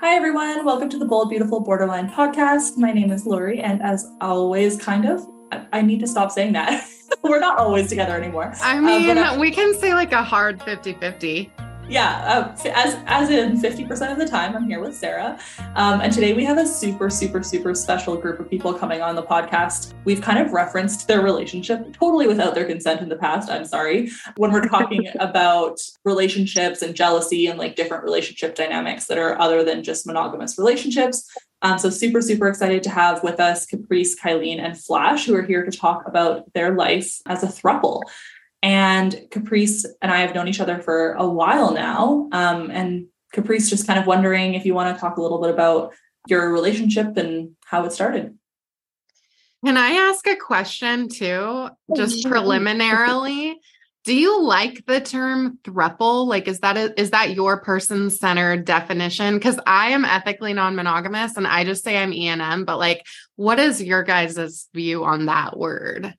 Hi, everyone. Welcome to the Bold, Beautiful Borderline podcast. My name is Lori, and as always, kind of, I, need to stop saying that. We're not always together anymore. I mean, uh, we can say like a hard 50 50 yeah, uh, as as in 50% of the time, I'm here with Sarah. Um, and today we have a super, super, super special group of people coming on the podcast. We've kind of referenced their relationship totally without their consent in the past. I'm sorry. When we're talking about relationships and jealousy and like different relationship dynamics that are other than just monogamous relationships. Um, so super, super excited to have with us Caprice, Kylene, and Flash, who are here to talk about their life as a thruple. And Caprice and I have known each other for a while now. Um, and Caprice just kind of wondering if you want to talk a little bit about your relationship and how it started. Can I ask a question too, just preliminarily? Do you like the term thruple? Like, is that a, is that your person centered definition? Because I am ethically non monogamous, and I just say I'm E and M. But like, what is your guys' view on that word?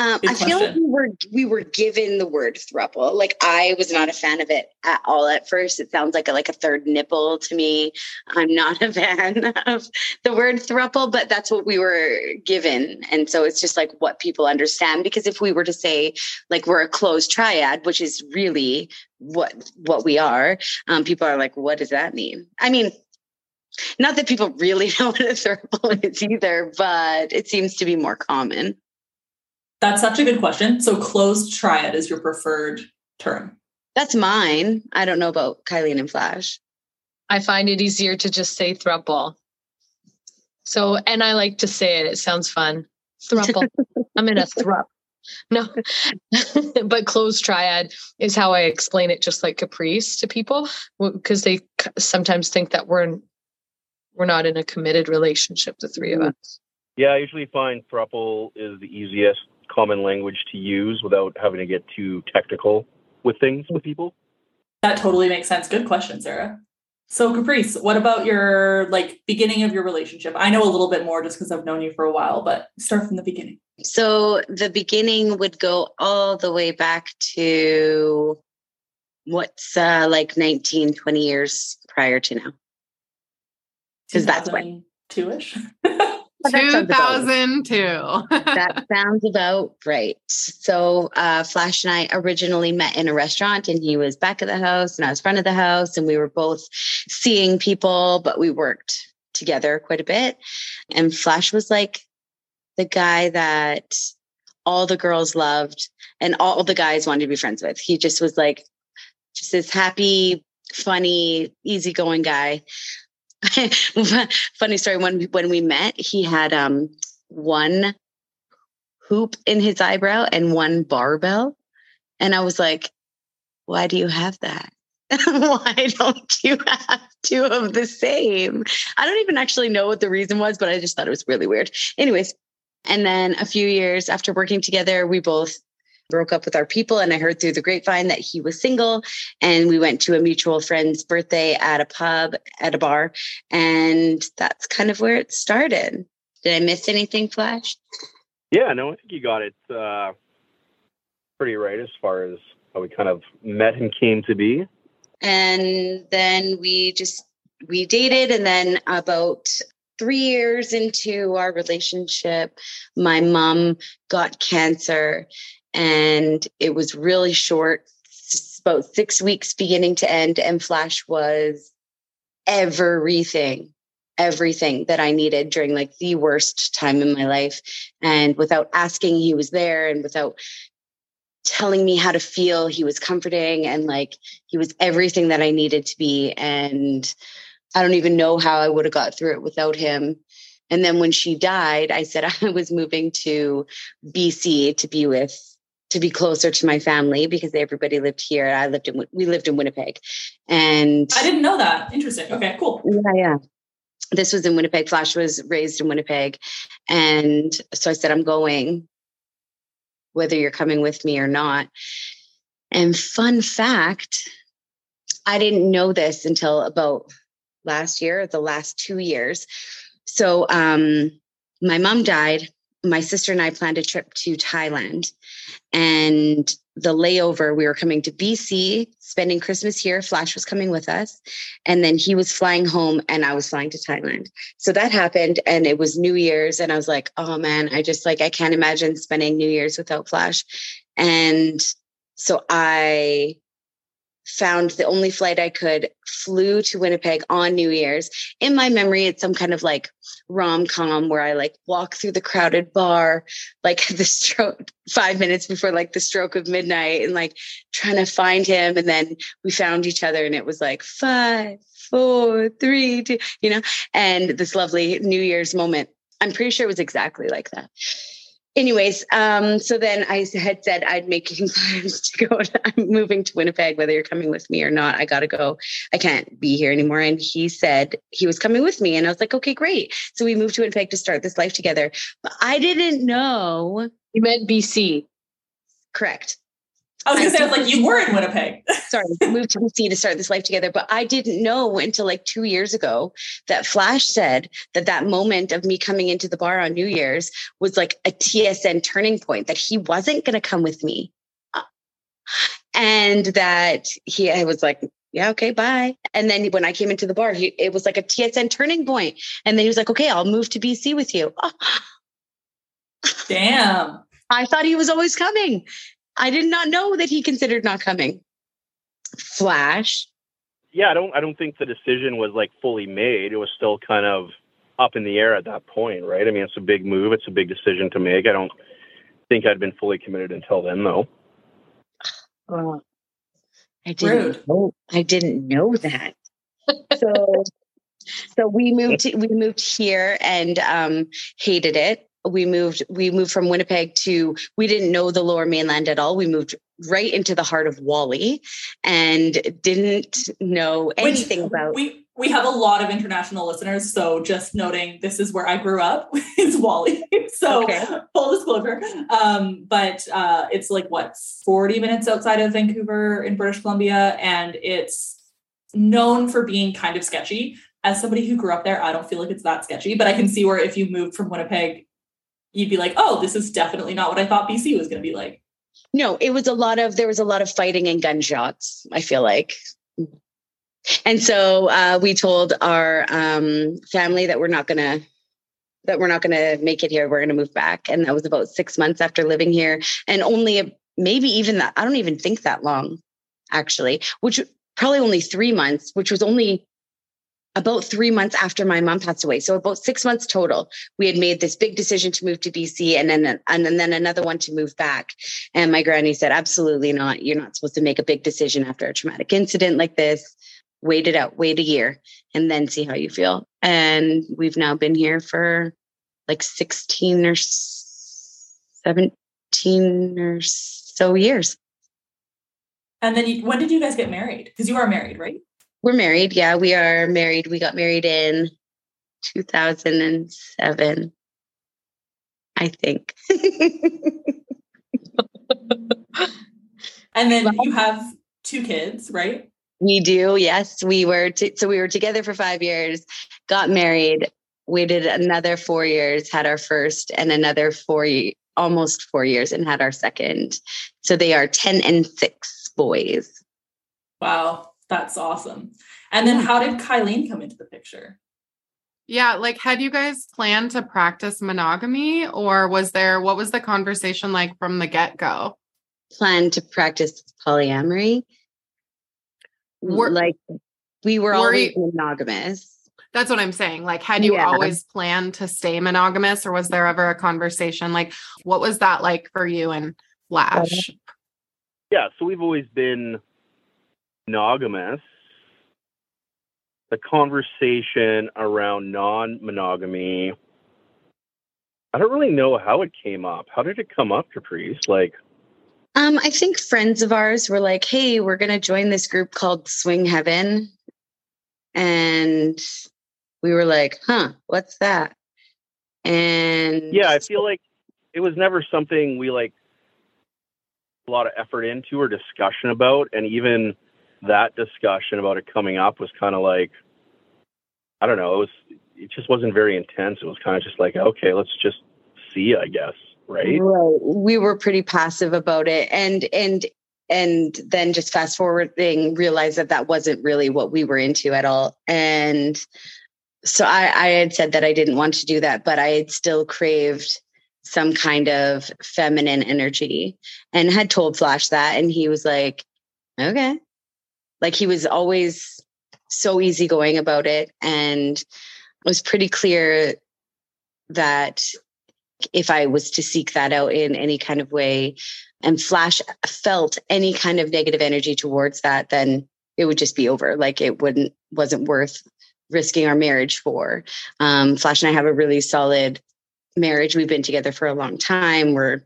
Um, I feel like we were we were given the word thruple. Like I was not a fan of it at all at first. It sounds like a like a third nipple to me. I'm not a fan of the word thruple, but that's what we were given, and so it's just like what people understand. Because if we were to say like we're a closed triad, which is really what what we are, um, people are like, what does that mean? I mean, not that people really know what a thruple is either, but it seems to be more common. That's such a good question. So closed triad is your preferred term. That's mine. I don't know about Kylie and Flash. I find it easier to just say thruple. So, and I like to say it. It sounds fun. Thruple. I'm in a thrup. No, but closed triad is how I explain it, just like Caprice to people, because they sometimes think that we're we're not in a committed relationship, the three of mm. us. Yeah, I usually find thruple is the easiest common language to use without having to get too technical with things with people? That totally makes sense. Good question, Sarah. So Caprice, what about your like beginning of your relationship? I know a little bit more just because I've known you for a while, but start from the beginning. So the beginning would go all the way back to what's uh, like 19, 20 years prior to now. Because that's when two-ish. 2002. that sounds about right. So, uh, Flash and I originally met in a restaurant, and he was back of the house, and I was front of the house, and we were both seeing people, but we worked together quite a bit. And Flash was like the guy that all the girls loved, and all the guys wanted to be friends with. He just was like, just this happy, funny, easygoing guy. Funny story. When when we met, he had um one hoop in his eyebrow and one barbell, and I was like, "Why do you have that? Why don't you have two of the same?" I don't even actually know what the reason was, but I just thought it was really weird. Anyways, and then a few years after working together, we both broke up with our people and I heard through the grapevine that he was single and we went to a mutual friend's birthday at a pub at a bar and that's kind of where it started. Did I miss anything, Flash? Yeah, no, I think you got it uh, pretty right as far as how we kind of met and came to be. And then we just we dated and then about three years into our relationship, my mom got cancer and it was really short, about six weeks beginning to end. And Flash was everything, everything that I needed during like the worst time in my life. And without asking, he was there, and without telling me how to feel, he was comforting and like he was everything that I needed to be. And I don't even know how I would have got through it without him. And then when she died, I said I was moving to BC to be with to be closer to my family because everybody lived here. I lived in we lived in Winnipeg, and I didn't know that. Interesting. Okay, cool. Yeah, yeah. This was in Winnipeg. Flash was raised in Winnipeg, and so I said, "I'm going, whether you're coming with me or not." And fun fact, I didn't know this until about last year, the last two years. So, um, my mom died my sister and I planned a trip to Thailand. And the layover, we were coming to BC, spending Christmas here. Flash was coming with us. And then he was flying home and I was flying to Thailand. So that happened. And it was New Year's. And I was like, oh man, I just like, I can't imagine spending New Year's without Flash. And so I found the only flight I could, flew to Winnipeg on New Year's. In my memory, it's some kind of like rom com where I like walk through the crowded bar, like the stroke five minutes before like the stroke of midnight and like trying to find him. And then we found each other and it was like five, four, three, two, you know, and this lovely New Year's moment. I'm pretty sure it was exactly like that anyways, um, so then I had said I'd make plans to go. I'm moving to Winnipeg, whether you're coming with me or not. I got to go. I can't be here anymore. And he said he was coming with me, and I was like, okay, great. So we moved to Winnipeg to start this life together. But I didn't know. You meant BC. Correct. I was gonna say, I was like, you were in Winnipeg. sorry, moved to BC to start this life together. But I didn't know until like two years ago that Flash said that that moment of me coming into the bar on New Year's was like a TSN turning point, that he wasn't going to come with me. Uh, and that he I was like, yeah, okay, bye. And then when I came into the bar, he, it was like a TSN turning point. And then he was like, okay, I'll move to BC with you. Damn. I thought he was always coming. I did not know that he considered not coming. Flash. Yeah, I don't I don't think the decision was like fully made. It was still kind of up in the air at that point, right? I mean, it's a big move, it's a big decision to make. I don't think I'd been fully committed until then though. Oh, I didn't Rude. know I didn't know that. so so we moved to, we moved here and um hated it we moved we moved from winnipeg to we didn't know the lower mainland at all. We moved right into the heart of Whalley and didn't know anything Which about we we have a lot of international listeners so just noting this is where i grew up is Whalley. So okay. full disclosure um, but uh, it's like what 40 minutes outside of vancouver in british columbia and it's known for being kind of sketchy. As somebody who grew up there, I don't feel like it's that sketchy, but I can see where if you moved from Winnipeg you'd be like, oh, this is definitely not what I thought BC was going to be like. No, it was a lot of, there was a lot of fighting and gunshots, I feel like. And so uh, we told our um, family that we're not going to that we're not going to make it here. We're going to move back. And that was about six months after living here. And only maybe even that, I don't even think that long, actually, which probably only three months, which was only about three months after my mom passed away. So about six months total, we had made this big decision to move to BC and then and then another one to move back. And my granny said, absolutely not. You're not supposed to make a big decision after a traumatic incident like this. Wait it out, wait a year, and then see how you feel. And we've now been here for like 16 or 17 or so years. And then you, when did you guys get married? Because you are married, right? We're married. Yeah, we are married. We got married in 2007, I think. and then you have two kids, right? We do. Yes, we were. T- so we were together for five years, got married, waited another four years, had our first, and another four, almost four years, and had our second. So they are 10 and six boys. Wow. That's awesome. And then how did Kylene come into the picture? Yeah, like had you guys planned to practice monogamy or was there what was the conversation like from the get-go? Plan to practice polyamory. Were, like we were, were always you, monogamous. That's what I'm saying. Like had you yeah. always planned to stay monogamous or was there ever a conversation like what was that like for you and Flash? Yeah, so we've always been monogamous, the conversation around non monogamy, I don't really know how it came up. How did it come up, Caprice? Like, um, I think friends of ours were like, "Hey, we're going to join this group called Swing Heaven," and we were like, "Huh, what's that?" And yeah, I feel like it was never something we like a lot of effort into or discussion about, and even that discussion about it coming up was kind of like, I don't know, it was, it just wasn't very intense. It was kind of just like, okay, let's just see, I guess, right? Right. We were pretty passive about it, and and and then just fast forwarding, realized that that wasn't really what we were into at all, and so I, I had said that I didn't want to do that, but I had still craved some kind of feminine energy and had told Flash that. And he was like, okay. Like he was always so easygoing about it. And it was pretty clear that if I was to seek that out in any kind of way and Flash felt any kind of negative energy towards that, then it would just be over. Like it wouldn't, wasn't worth risking our marriage for. Um, Flash and I have a really solid marriage. We've been together for a long time. We're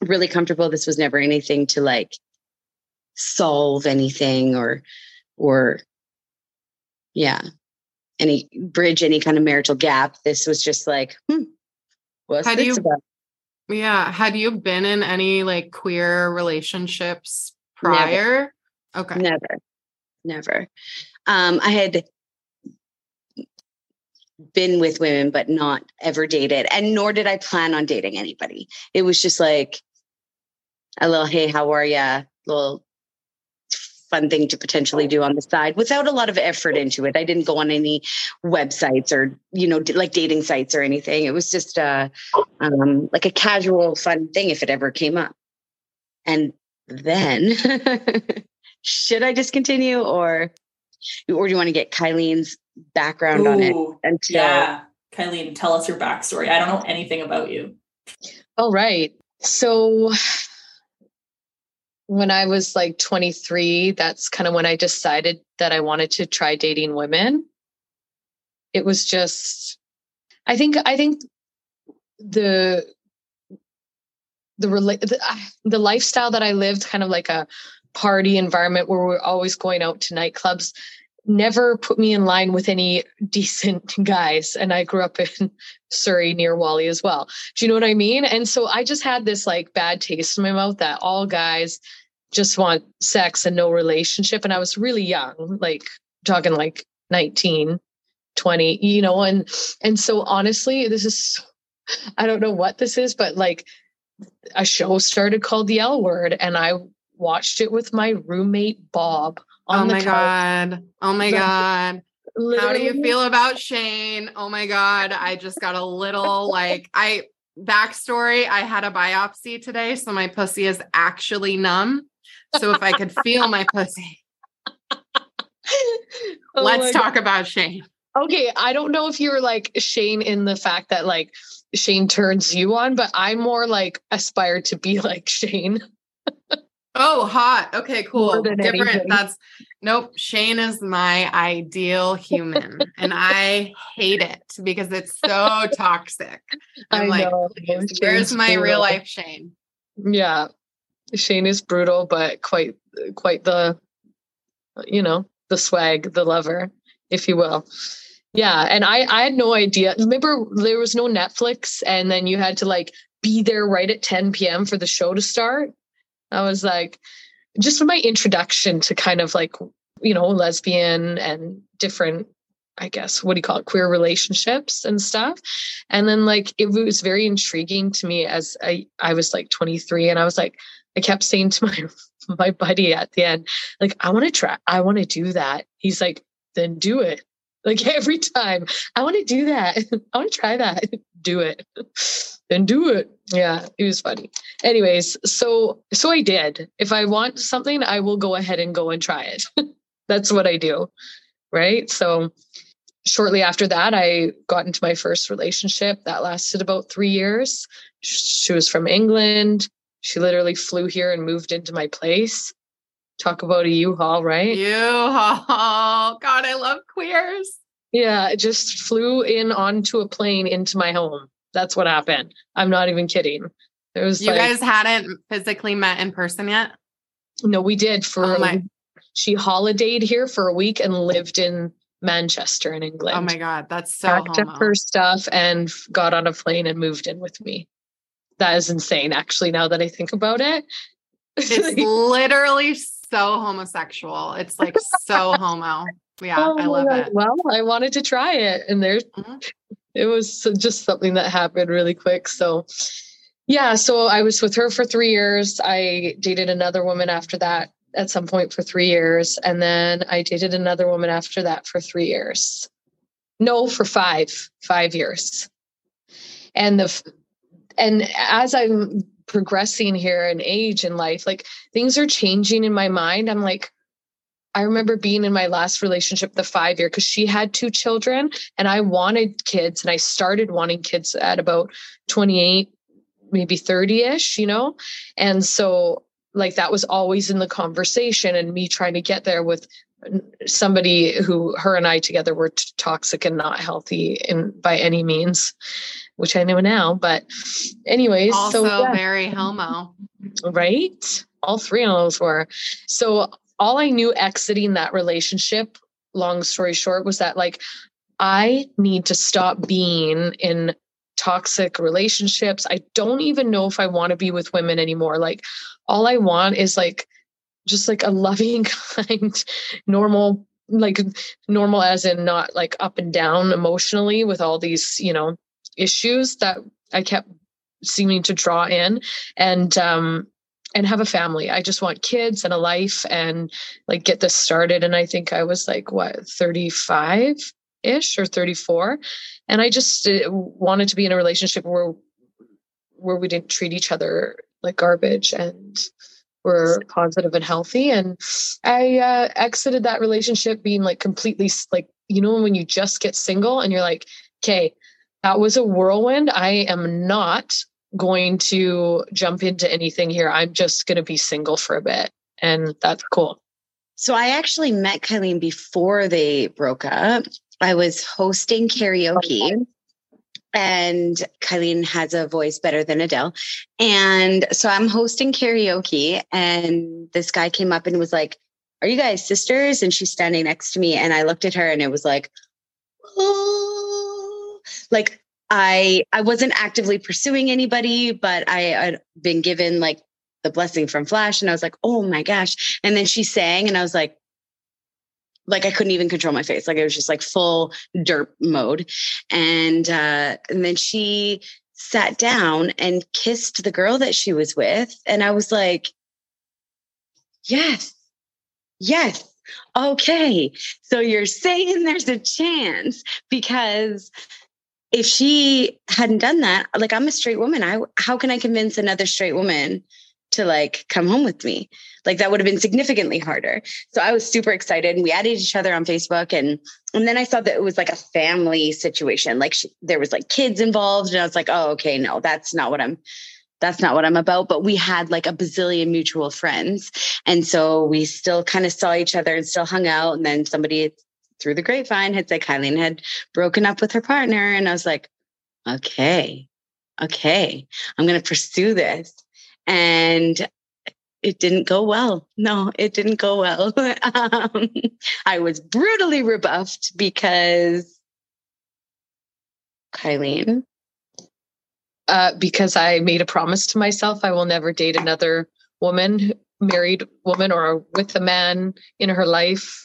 really comfortable. This was never anything to like solve anything or, or, yeah, any bridge any kind of marital gap. This was just like, hmm, what's Had this you- about? Yeah. Had you been in any like queer relationships prior? Okay. Never, never. Um, I had been with women, but not ever dated, and nor did I plan on dating anybody. It was just like a little, hey, how are ya? Little fun thing to potentially do on the side without a lot of effort into it. I didn't go on any websites or you know d- like dating sites or anything. It was just a, um, like a casual fun thing if it ever came up. And then, should I discontinue or or do you want to get Kylene's background on it until yeah. Kylene, tell us your backstory. I don't know anything about you. All right. So when I was like 23, that's kind of when I decided that I wanted to try dating women. It was just I think I think the the the, ah, the lifestyle that I lived kind of like a party environment where we're always going out to nightclubs never put me in line with any decent guys and I grew up in Surrey near Whalley as well. Do you know what I mean? And so I just had this like bad taste in my mouth that all guys just want sex and no relationship. And I was really young, like talking like 19, 20, you know, and and so honestly, this is I don't know what this is, but like a show started called The L Word, and I watched it with my roommate Bob Oh my couch. God. Oh my The- God. How do you feel about Shane? Oh my God. I just got a little like, I, backstory, I had a biopsy today. So my pussy is actually numb. So if I could feel my pussy, Oh let's talk about Shane. okay, I don't know if you're like Shane in the fact that like Shane turns you on, but i'm more like aspire to be like Shane. Oh, hot. Okay, cool. Different. anything. That's nope. Shane is my ideal human, and I hate it because it's so toxic. I'm I like, know. where's my real life Shane? Yeah. Shane is brutal, but quite quite the you know, the swag, the lover, if you will. Yeah. And I I had no idea. Remember there was no Netflix and then you had to like be there right at 10 p.m. for the show to start. I was like, just for my introduction to kind of like, you know, lesbian and different, I guess, what do you call it, queer relationships and stuff. And then like it was very intriguing to me as I, I was like 23 and I was like, I kept saying to my my buddy at the end, like, I want to try, I want to do that. He's like, then do it. Like every time, I want to do that. I want to try that. do it. then do it. Yeah, it was funny. Anyways, so so I did. If I want something, I will go ahead and go and try it. That's what I do. Right. So shortly after that, I got into my first relationship that lasted about three years. She was from England. She literally flew here and moved into my place. Talk about a U-Haul, right? You, oh, God, I love queers. Yeah, it just flew in onto a plane into my home. That's what happened. I'm not even kidding. It was You like, guys hadn't physically met in person yet? no, we did for Oh my- she holidayed here for a week and lived in Manchester in England. Oh my God, that's so Packed homo. up her stuff and got on a plane and moved in with me. That is insane, actually, now that I think about it. It's literally so homosexual. It's like so homo. Yeah, Oh, I love it. Well, I wanted to try it, and there's Mhm. it was just something that happened really quick. So, yeah, so I was with her for three years. I dated another woman after that at some point for three years, and then I dated another woman after that for three years. No, for five, five years. And the and as I'm progressing here in age and life, like things are changing in my mind. I'm like, I remember being in my last relationship, the five year, because she had two children and I wanted kids and I started wanting kids at about 28, maybe 30 ish, you know? And so, like, that was always in the conversation and me trying to get there with somebody who her and I together were t- toxic and not healthy in by any means, which I know now. But, anyways, Also so yeah very homo. right? All three of those were. So all I knew exiting that relationship, long story short, was that like I need to stop being in toxic relationships. I don't even know if I want to be with women anymore. Like all I want is like just like a loving, kind, normal, like normal as in not like up and down emotionally with all these, you know, issues that I kept seeming to draw in. And um and have a family. I just want kids and a life and like get this started. And I think I was like, what, 35 ish or 34. And I just uh, wanted to be in a relationship where, where we didn't treat each other like garbage and were positive and healthy. And I uh, exited that relationship being like completely like, you know, when you just get single and you're like, okay, that was a whirlwind. I am not going to jump into anything here. I'm just going to be single for a bit. And that's cool. So I actually met Kylie before they broke up. I was hosting karaoke. And Kylie has a voice better than Adele. And so I'm hosting karaoke, and this guy came up and was like, Are you guys sisters? And she's standing next to me. And I looked at her and it was like, Oh, like I I wasn't actively pursuing anybody, but I had been given like the blessing from Flash, and I was like, oh my gosh. And then she sang, and I was like, like I couldn't even control my face. Like it was just like full derp mode. And uh, and then she sat down and kissed the girl that she was with. And I was like, yes, yes. Okay. So you're saying there's a chance because if she hadn't done that, like I'm a straight woman, I how can I convince another straight woman to like come home with me? Like that would have been significantly harder. So I was super excited and we added each other on Facebook and and then I saw that it was like a family situation. Like she, there was like kids involved and I was like, "Oh, okay, no, that's not what I'm that's not what I'm about. But we had like a bazillion mutual friends. And so we still kind of saw each other and still hung out. And then somebody through the grapevine had said Kylie had broken up with her partner. And I was like, okay, okay, I'm going to pursue this. And it didn't go well. No, it didn't go well. um, I was brutally rebuffed because Kylene. Uh, because I made a promise to myself I will never date another woman, married woman, or with a man in her life.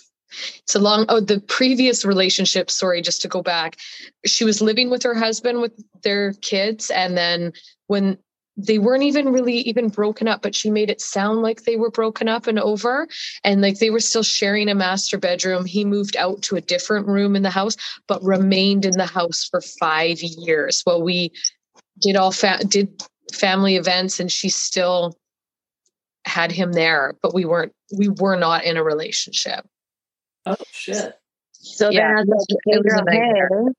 It's a long, oh, the previous relationship, sorry, just to go back, she was living with her husband with their kids. And then when they weren't even really even broken up, but she made it sound like they were broken up and over. And like they were still sharing a master bedroom. He moved out to a different room in the house, but remained in the house for five years while we did all fa- did family events and she still had him there, but we weren't we were not in a relationship. Oh shit. So Yeah, then I was like, hey it was girl, hey.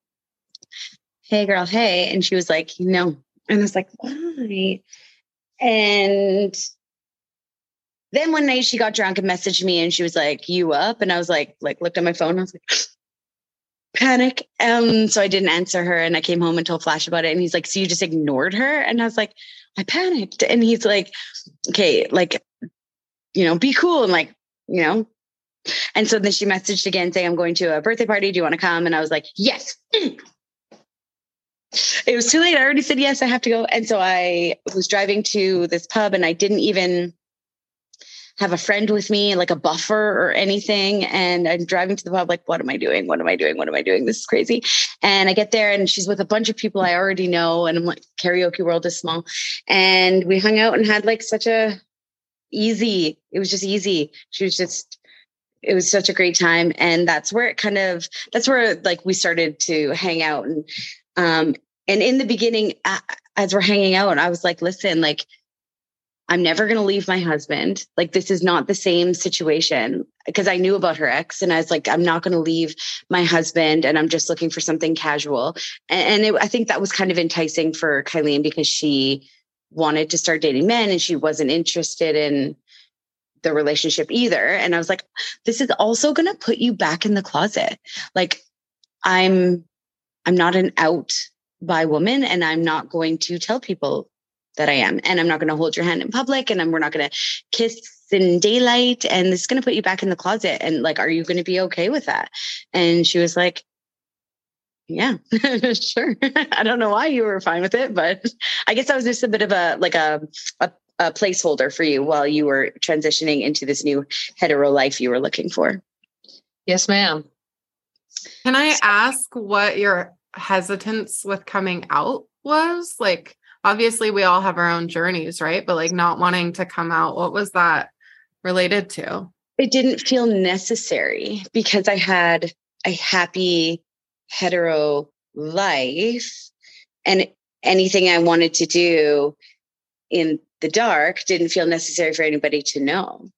Hey girl, hey. And she was like, no. And I was like, why? And then one night she got drunk and messaged me and she was like, you up? And I was like, like looked at my phone. I was like, panic. Um, so I didn't answer her and I came home and told Flash about it. And he's like, so you just ignored her? And I was like, I panicked. And he's like, okay, like, you know, be cool and like, you know. And so then she messaged again saying, I'm going to a birthday party. Do you want to come? And I was like, yes. It was too late. I already said yes, I have to go. And so I was driving to this pub and I didn't even have a friend with me, like a buffer or anything. And I'm driving to the pub, like, what am I doing? What am I doing? What am I doing? This is crazy. And I get there and she's with a bunch of people I already know. And I'm like, karaoke world is small. And we hung out and had like such a easy, it was just easy. She was just, it was such a great time. And that's where it kind of, that's where like we started to hang out. And, um, and in the beginning, as we're hanging out, I was like, listen, like, I'm never going to leave my husband. Like, this is not the same situation because I knew about her ex and I was like, I'm not going to leave my husband and I'm just looking for something casual. And, and it, I think that was kind of enticing for Kylene because she wanted to start dating men and she wasn't interested in the relationship either. And I was like, this is also going to put you back in the closet. Like, I'm, I'm not an out bi woman and I'm not going to tell people that I am. And I'm not going to hold your hand in public and I'm, we're not going to kiss in daylight. And this is going to put you back in the closet. And like, are you going to be okay with that? And she was like, yeah, sure. I don't know why you were fine with it, but I guess that was just a bit of a, like a, a, a placeholder for you while you were transitioning into this new hetero life you were looking for. Yes, ma'am. Can I ask what your hesitance with coming out was? Like, obviously we all have our own journeys, right? But like not wanting to come out, what was that related to? It didn't feel necessary because I had a happy hetero life and anything I wanted to do in the dark didn't feel necessary for anybody to know.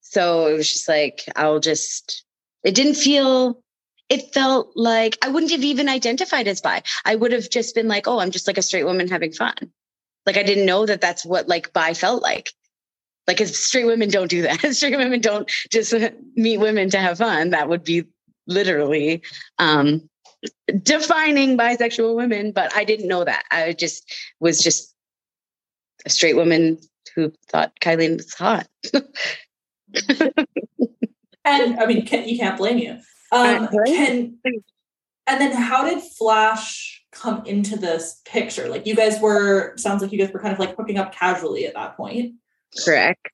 So it was just like, I'll just, it didn't feel it felt like I wouldn't have even identified as bi. I would have just been like, oh, I'm just like a straight woman having fun. Like I didn't know that that's what like bi felt like. Like if straight women don't do that. straight women don't just meet women to have fun. That would be literally um, defining bisexual women. But I didn't know that. I just was just a straight woman who thought Kylie was hot. and I mean, you can't blame you. Um, can and then how did Flash come into this picture? Like you guys were sounds like you guys were kind of like hooking up casually at that point. Correct.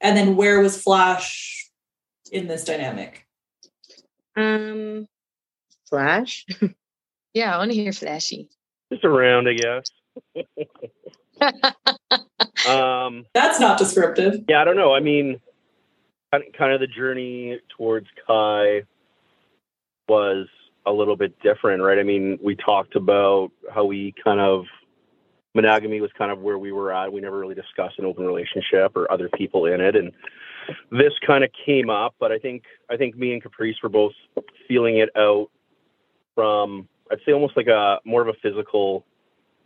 And then where was Flash in this dynamic? Um Flash? yeah, I want to hear Flashy. Just around, I guess. um that's not descriptive. Yeah, I don't know. I mean kind of the journey towards Kai was a little bit different, right? I mean, we talked about how we kind of monogamy was kind of where we were at. We never really discussed an open relationship or other people in it, and this kind of came up. But I think I think me and Caprice were both feeling it out from I'd say almost like a more of a physical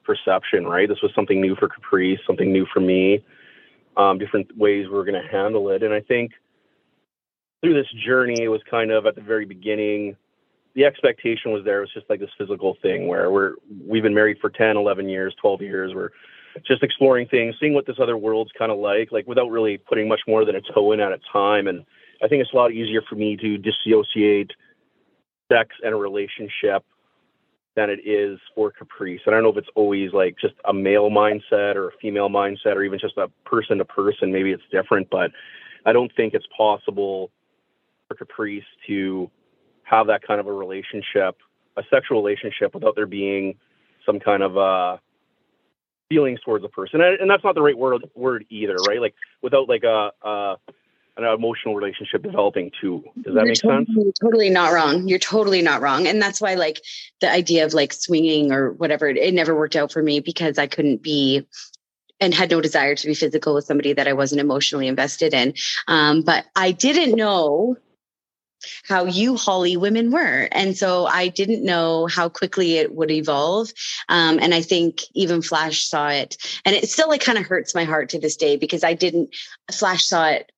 perception, right? This was something new for Caprice, something new for me, um, different ways we were going to handle it, and I think through this journey, it was kind of at the very beginning the expectation was there. It was just like this physical thing where we're we've been married for 10, 11 years, 12 years. We're just exploring things, seeing what this other world's kind of like, like without really putting much more than a toe in at a time. And I think it's a lot easier for me to dissociate sex and a relationship than it is for Caprice. And I don't know if it's always like just a male mindset or a female mindset or even just a person to person. Maybe it's different, but I don't think it's possible for Caprice to have that kind of a relationship, a sexual relationship, without there being some kind of uh, feelings towards a person. And, and, that's not the right word word either, right? Like without like a, a an emotional relationship developing too. Does that you're make totally, sense? You're totally not wrong. You're totally not wrong. And that's why like the idea of like swinging or whatever, it never worked out for me because I couldn't be and had no desire to be physical with somebody that I wasn't emotionally invested in. Um, but I didn't know how you Holly women were. And so I didn't know how quickly it would evolve. Um, and I think even Flash saw it. And it still like kind of hurts my heart to this day because I didn't, Flash saw it.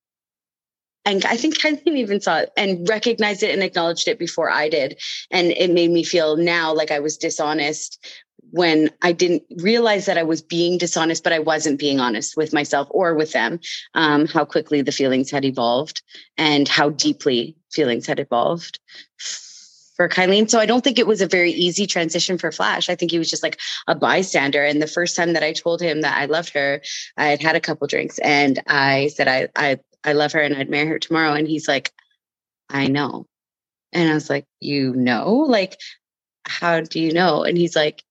And I think I even saw it and recognized it and acknowledged it before I did. And it made me feel now like I was dishonest when I didn't realize that I was being dishonest, but I wasn't being honest with myself or with them, um, how quickly the feelings had evolved and how deeply feelings had evolved for Kylene. So I don't think it was a very easy transition for Flash. I think he was just like a bystander. And the first time that I told him that I loved her, I had had a couple drinks and I said, I, I, I love her and I'd marry her tomorrow. And he's like, I know. And I was like, You know? Like, how do you know? And he's like,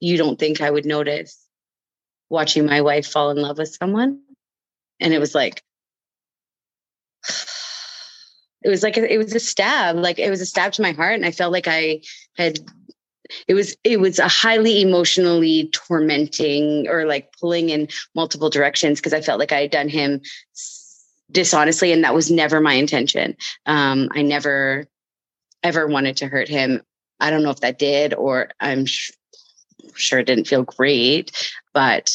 You don't think I would notice watching my wife fall in love with someone? And it was like, it was like a, it was a stab like it was a stab to my heart and i felt like i had it was it was a highly emotionally tormenting or like pulling in multiple directions because i felt like i had done him dishonestly and that was never my intention. Um i never ever wanted to hurt him. I don't know if that did or i'm sh- sure it didn't feel great but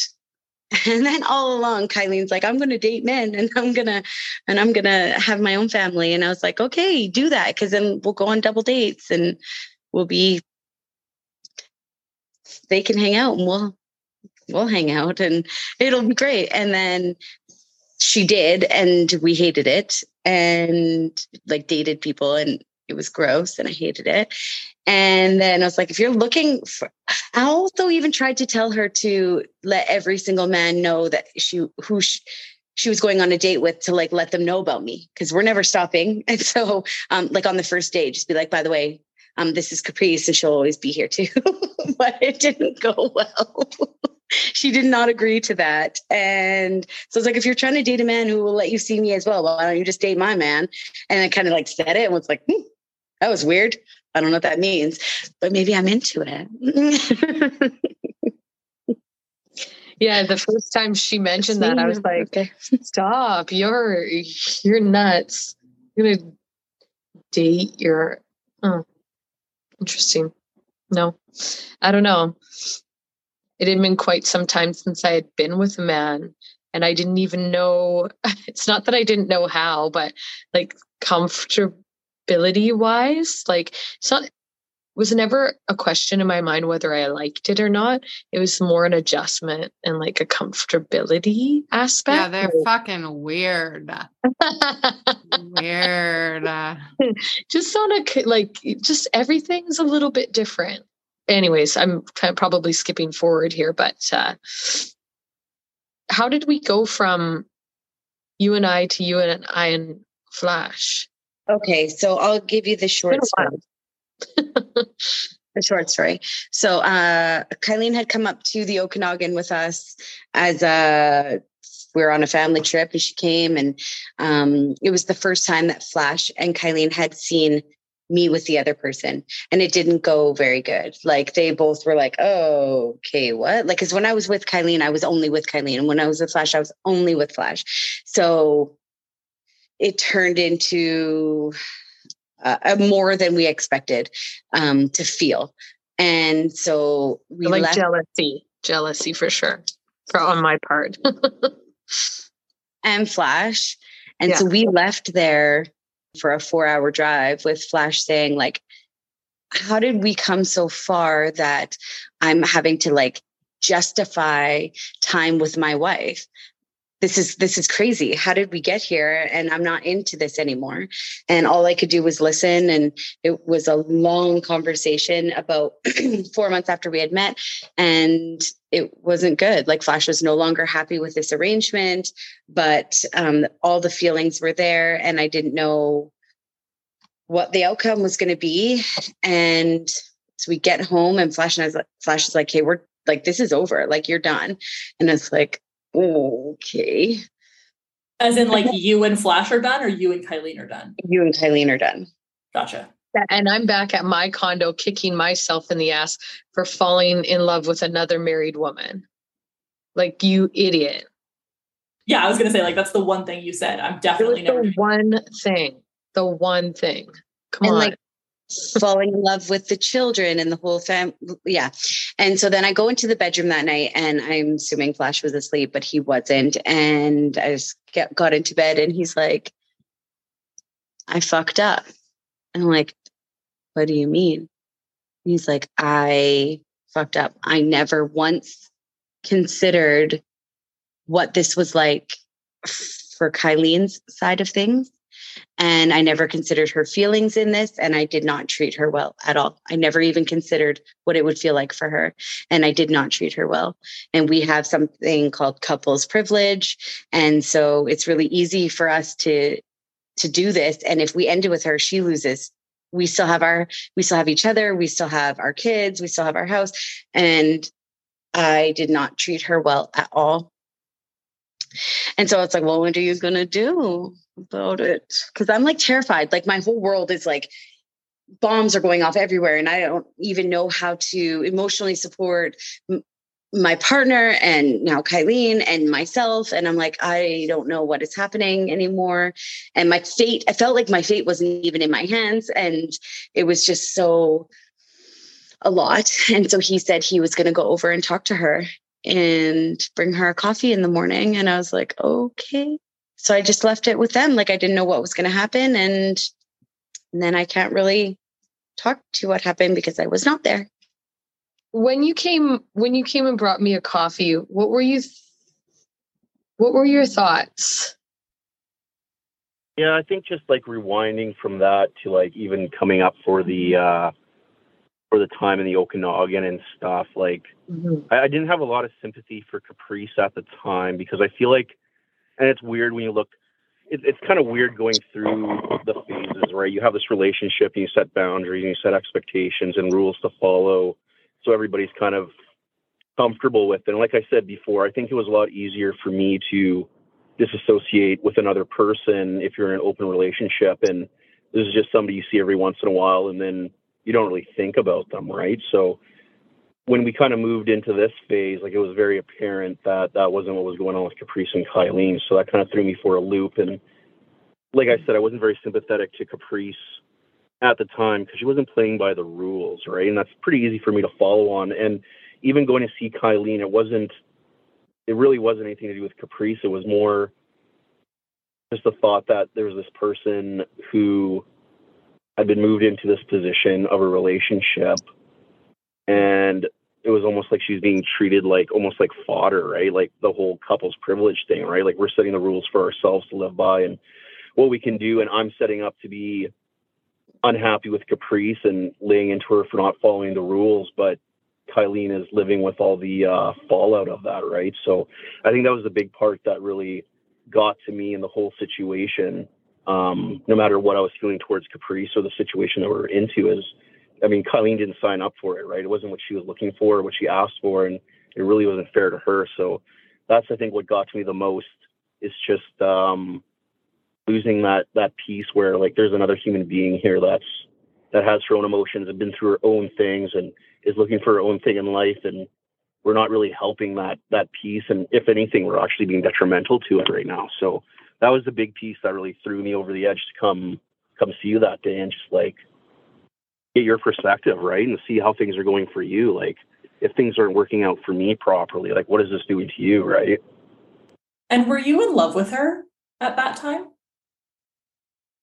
and then all along kylene's like i'm going to date men and i'm going to and i'm going to have my own family. And i was like okay do that because then we'll go on double dates and we'll be they can hang out and we'll we'll hang out and it'll be great. And then she did and we hated it and like dated people and it was gross and I hated it. And then I was like, if you're looking for, I also even tried to tell her to let every single man know that she, who she, she was going on a date with to like let them know about me because we're never stopping. And so, um, like on the first date, just be like, by the way, um, this is Caprice and she'll always be here too. but it didn't go well. she did not agree to that. And so it's like, if you're trying to date a man who will let you see me as well, why don't you just date my man? And I kind of like said it and was like, hmm, that was weird. I don't know what that means, but maybe I'm into it. yeah, the first time she mentioned that, I was like, okay. "Stop! You're you're nuts. You're gonna date your oh, Interesting. No, I don't know. It had been quite some time since I had been with a man, and I didn't even know. It's not that I didn't know how, but like comfortability wise, like it's not was never a question in my mind whether I liked it or not. It was more an adjustment and like a comfortability aspect. Yeah, they're fucking weird. weird. just on a like, just everything's a little bit different. Anyways, I'm kind of probably skipping forward here, but uh, how did we go from you and I to you and I and Flash? Okay, so I'll give you the short story. the short story. So uh Kylene had come up to the Okanagan with us as a we were on a family trip and she came and um it was the first time that Flash and Kylene had seen me with the other person and it didn't go very good like they both were like oh okay what like because when i was with kylene i was only with kylene and when i was with flash i was only with flash so it turned into uh, more than we expected um, to feel. And so we like left- jealousy, jealousy for sure, for on my part. and Flash. And yeah. so we left there for a four hour drive with Flash saying, like, how did we come so far that I'm having to like justify time with my wife? This is this is crazy. How did we get here? And i'm not into this anymore. And all i could do was listen. And it was a long conversation about four months after we had met. And it wasn't good. Like flash was no longer happy with this arrangement but um, all the feelings were there. And i didn't know what the outcome was going to be. And so we get home and flash and I was like, flash is like hey we're like this is over. Like you're done. And it's like Oh, okay. As in, like you and Flash are done, or you and Kylene are done? You and Kylene are done. Gotcha. And I'm back at my condo kicking myself in the ass for falling in love with another married woman. Like, you idiot. Yeah, I was going to say, like, that's the one thing you said. I'm definitely never. The one thing. The one thing. Come and on. Like, falling in love with the children and the whole family. Yeah. And so then I go into the bedroom that night and I'm assuming Flash was asleep, but he wasn't. And I just get, got into bed and he's like, I fucked up. And I'm like, what do you mean? he's like, I fucked up. I never once considered what this was like for Kylene's side of things. And I never considered her feelings in this. And I did not treat her well at all. I never even considered what it would feel like for her. And I did not treat her well. And we have something called couples privilege. And so it's really easy for us to to do this. And if we end it with her, she loses we still have our we still have each other we still have our kids we still have our house and i did not treat her well at all and so it's like, well, what are you going to do about it? Because I'm like terrified. Like my whole world is like bombs are going off everywhere. And I don't even know how to emotionally support m- my partner and now Kylene and myself. And I'm like, I don't know what is happening anymore. And my fate, I felt like my fate wasn't even in my hands. And it was just so a lot. And so he said he was going to go over and talk to her and bring her a coffee in the morning. And I was like, okay. So I just left it with them. Like I didn't know what was going to happen. And, and then I can't really talk to what happened because I was not there. When you came, when you came and brought me a coffee, what were you, what were your thoughts? Yeah, I think just like rewinding from that to like even coming up for the uh for the time in the Okanagan and stuff. Like, mm-hmm. I, I, didn't have a lot of sympathy for Caprice at the time because I feel like, and it's weird when you look, it, it's kind of weird going through the phases, right? You have this relationship and you set boundaries and you set expectations and rules to follow. So everybody's kind of comfortable with it. And like I said before, I think it was a lot easier for me to disassociate with another person if you're in an open relationship and this is just somebody you see every once in a while and then you don't really think about them, right? So when we kind of moved into this phase, like it was very apparent that that wasn't what was going on with Caprice and Kylene. So that kind of threw me for a loop. And like I said, I wasn't very sympathetic to Caprice at the time because she wasn't playing by the rules, right? And that's pretty easy for me to follow on. And even going to see Kylene, it wasn't, it really wasn't anything to do with Caprice. It was more just the thought that there was this person who had been moved into this position of a relationship and it was almost like she was being treated like almost like fodder, right? Like the whole couples privilege thing, right? Like we're setting the rules for ourselves to live by and what we can do. And I'm setting up to be unhappy with Caprice and laying into her for not following the rules, but Kylene is living with all the uh, fallout of that, right? So I think that was the big part that really got to me in the whole situation um, no matter what I was feeling towards Caprice or the situation that we are into is, I mean, Kylene didn't sign up for it, right? It wasn't what she was looking for, what she asked for, and it really wasn't fair to her. So that's, I think, what got to me the most is just um, losing that that piece where like there's another human being here that's that has her own emotions and been through her own things and is looking for her own thing in life and we're not really helping that that piece and if anything we're actually being detrimental to it right now so that was the big piece that really threw me over the edge to come come see you that day and just like get your perspective right and see how things are going for you. Like if things aren't working out for me properly like what is this doing to you right? And were you in love with her at that time?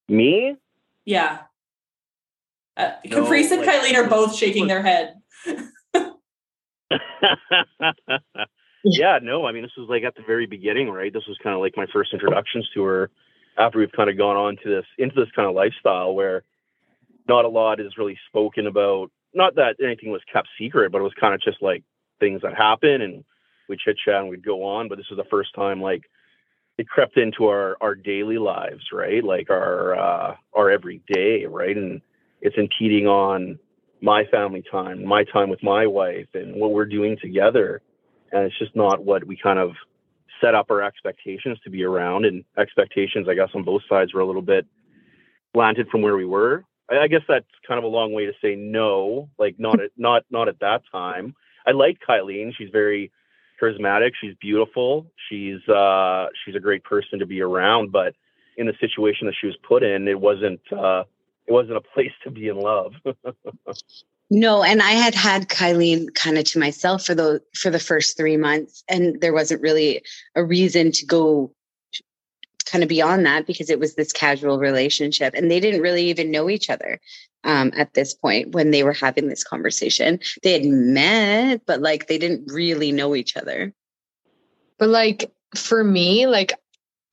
Me? Yeah. Uh, no, caprice and like, kylene are both shaking their head. Yeah, no, I mean, this was like at the very beginning, right? This was kind of like my first introductions to her after we've kind of gone on to this, into this kind of lifestyle where not a lot is really spoken about. Not that anything was kept secret, but it was kind of just like things that happen and we chit chat and we'd go on. But this was the first time like it crept into our, our daily lives, right? Like our, uh, our everyday, right? And it's impeding on my family time, my time with my wife and what we're doing together and it's just not what we kind of set up our expectations to be around. And expectations, I guess, on both sides were a little bit slanted from where we were. I, I guess that's kind of a long way to say no, like not at not not at that time. I like Kylene; she's very charismatic. She's beautiful. She's uh, she's a great person to be around. But in the situation that she was put in, it wasn't uh, it wasn't a place to be in love. No, and I had had Kylene kind of to myself for the for the first three months, and there wasn't really a reason to go kind of beyond that because it was this casual relationship, and they didn't really even know each other um, at this point when they were having this conversation. They had met, but like they didn't really know each other. But like for me, like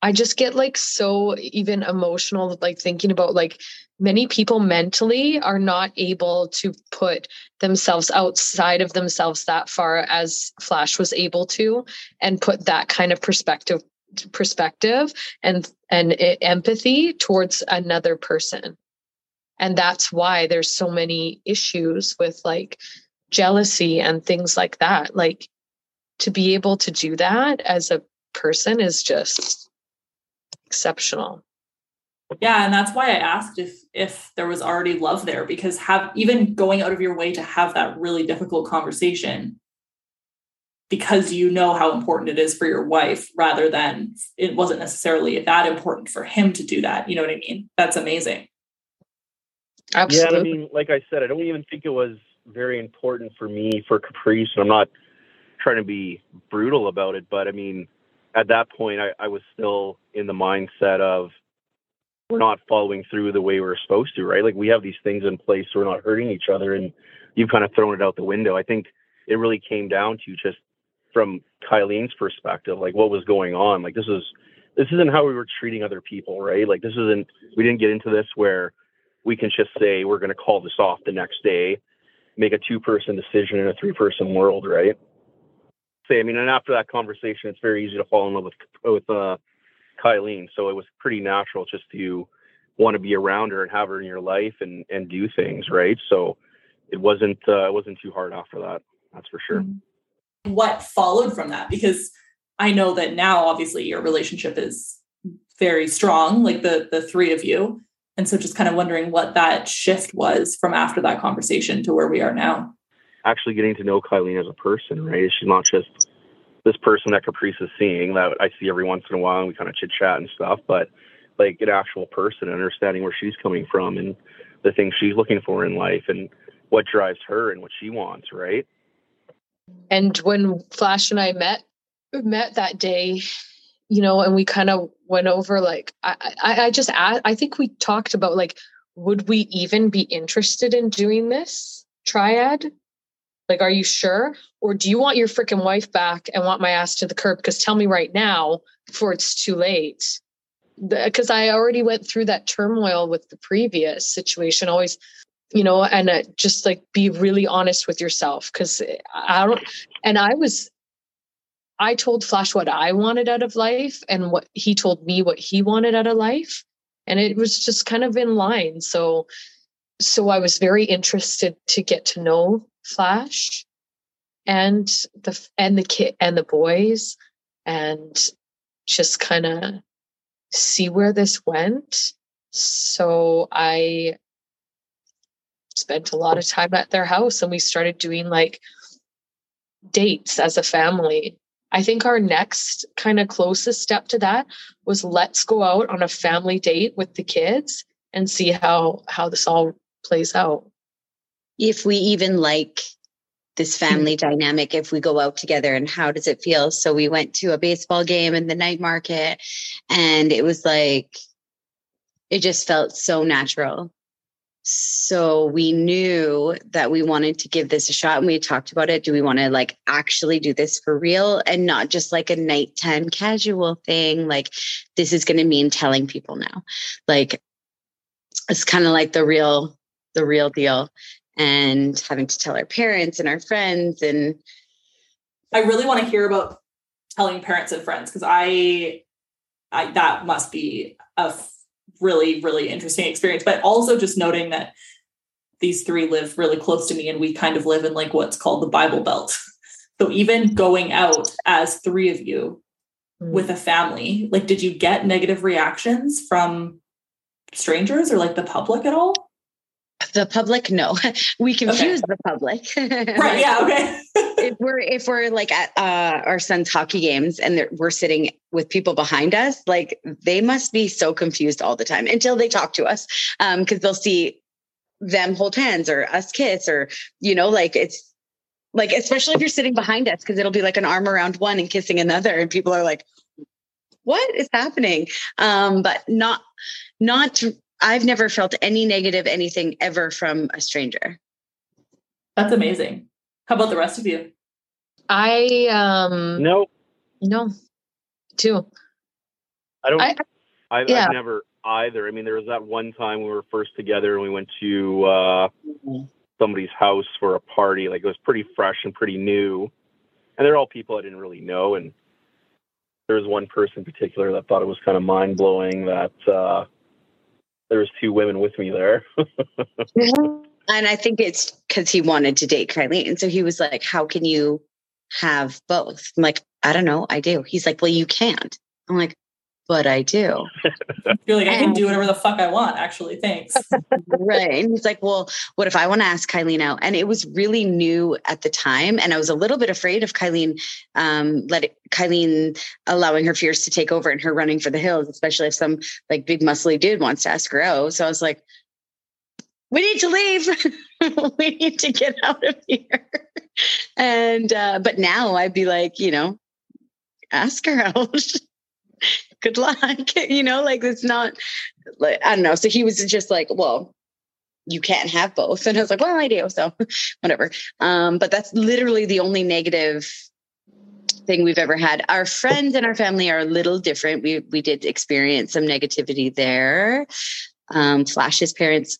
I just get like so even emotional, like thinking about like many people mentally are not able to put themselves outside of themselves that far as Flash was able to and put that kind of perspective perspective and and empathy towards another person. And that's why there's so many issues with like jealousy and things like that. Like to be able to do that as a person is just exceptional. Yeah and that's why i asked if if there was already love there because have even going out of your way to have that really difficult conversation because you know how important it is for your wife rather than it wasn't necessarily that important for him to do that you know what i mean that's amazing Absolutely. Yeah, I mean, like I said, I don't even think it was very important for me for Caprice, and I'm not trying to be brutal about it, but I mean, at that point, I, I was still in the mindset of we're not following through the way we're supposed to, right? Like we have these things in place, so we're not hurting each other, and you've kind of thrown it out the window. I think it really came down to just from Kylene's perspective, like what was going on. Like this is this isn't how we were treating other people, right? Like this isn't we didn't get into this where we can just say we're going to call this off the next day, make a two person decision in a three person world, right? Say, I mean, and after that conversation, it's very easy to fall in love with with uh, Kylene. So it was pretty natural just to want to be around her and have her in your life and and do things, right? So it wasn't uh, it wasn't too hard after that. That's for sure. Mm-hmm. What followed from that? Because I know that now, obviously, your relationship is very strong, like the the three of you. And so just kind of wondering what that shift was from after that conversation to where we are now. Actually getting to know Kylene as a person, right? She's not just this person that Caprice is seeing that I see every once in a while and we kind of chit chat and stuff, but like an actual person, understanding where she's coming from and the things she's looking for in life and what drives her and what she wants, right? And when Flash and I met met that day, you know, and we kind of went over like I, I, I just asked, I think we talked about like, would we even be interested in doing this triad? Like, are you sure? Or do you want your freaking wife back and want my ass to the curb? Because tell me right now before it's too late. Because I already went through that turmoil with the previous situation. Always, you know, and uh, just like be really honest with yourself. Because I don't, and I was I told Flash what I wanted out of life and what he told me what he wanted out of life. And it was just kind of in line. So so I was very interested to get to know Flash and the and the kid and the boys and just kind of see where this went. So I spent a lot of time at their house and we started doing like dates as a family I think our next kind of closest step to that was let's go out on a family date with the kids and see how how this all plays out. If we even like this hmm. family dynamic if we go out together and how does it feel? So we went to a baseball game in the night market and it was like it just felt so natural. So we knew that we wanted to give this a shot and we talked about it. Do we want to like actually do this for real and not just like a nighttime casual thing? Like this is going to mean telling people now. Like it's kind of like the real, the real deal and having to tell our parents and our friends. And I really want to hear about telling parents and friends because I, I, that must be a really, really interesting experience. But also just noting that these three live really close to me and we kind of live in like what's called the Bible Belt. So even going out as three of you mm. with a family, like did you get negative reactions from strangers or like the public at all? The public, no. We confuse okay. the public. right. Yeah. Okay. if we're if we're like at uh, our son's hockey games and we're sitting with people behind us, like they must be so confused all the time until they talk to us, because um, they'll see them hold hands or us kiss or you know, like it's like especially if you're sitting behind us, because it'll be like an arm around one and kissing another, and people are like, "What is happening?" Um, but not not. I've never felt any negative anything ever from a stranger. That's amazing. How about the rest of you? I um no no too. I don't. I- I, I've, yeah. I've never either. I mean, there was that one time we were first together and we went to uh, somebody's house for a party. Like it was pretty fresh and pretty new, and they're all people I didn't really know. And there was one person in particular that thought it was kind of mind blowing that uh, there was two women with me there. And I think it's because he wanted to date Kylie. And so he was like, How can you have both? I'm like, I don't know. I do. He's like, Well, you can't. I'm like, But I do. You're like, I can do whatever the fuck I want, actually. Thanks. right. And he's like, Well, what if I want to ask Kylie out? And it was really new at the time. And I was a little bit afraid of Kylie, um, let it, Kylie allowing her fears to take over and her running for the hills, especially if some like big muscly dude wants to ask her out. So I was like, we need to leave. we need to get out of here. And uh, but now I'd be like, you know, ask her out. Good luck. You know, like it's not like I don't know. So he was just like, well, you can't have both. And I was like, well, I do. So whatever. Um, but that's literally the only negative thing we've ever had. Our friends and our family are a little different. We we did experience some negativity there. Um, Flash's parents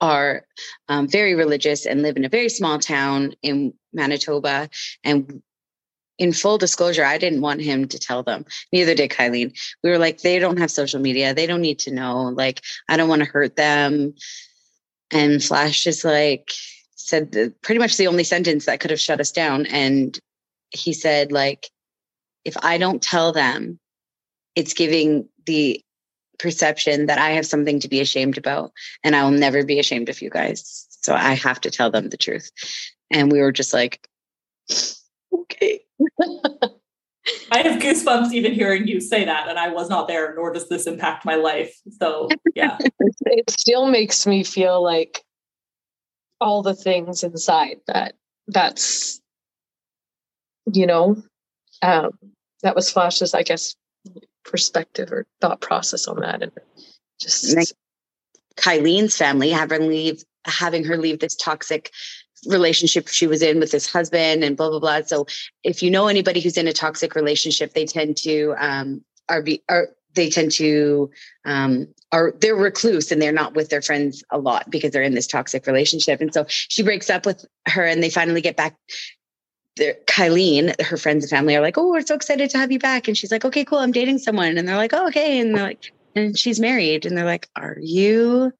are um, very religious and live in a very small town in Manitoba. And in full disclosure, I didn't want him to tell them. Neither did Kylie. We were like, they don't have social media. They don't need to know. Like, I don't want to hurt them. And Flash is like, said the, pretty much the only sentence that could have shut us down. And he said, like, if I don't tell them, it's giving the perception that I have something to be ashamed about, and I will never be ashamed of you guys. So I have to tell them the truth. And we were just like, okay. I have goosebumps even hearing you say that, and I was not there, nor does this impact my life. So, yeah. it still makes me feel like all the things inside that that's you know um that was flash's i guess perspective or thought process on that and just Like- Kylene's family having leave having her leave this toxic relationship she was in with this husband and blah blah blah. So if you know anybody who's in a toxic relationship, they tend to um are be are they tend to um are they're recluse and they're not with their friends a lot because they're in this toxic relationship. And so she breaks up with her and they finally get back there, her friends and family are like, Oh, we're so excited to have you back. And she's like, Okay, cool. I'm dating someone. And they're like, Oh, okay. And they're like, and she's married. And they're like, Are you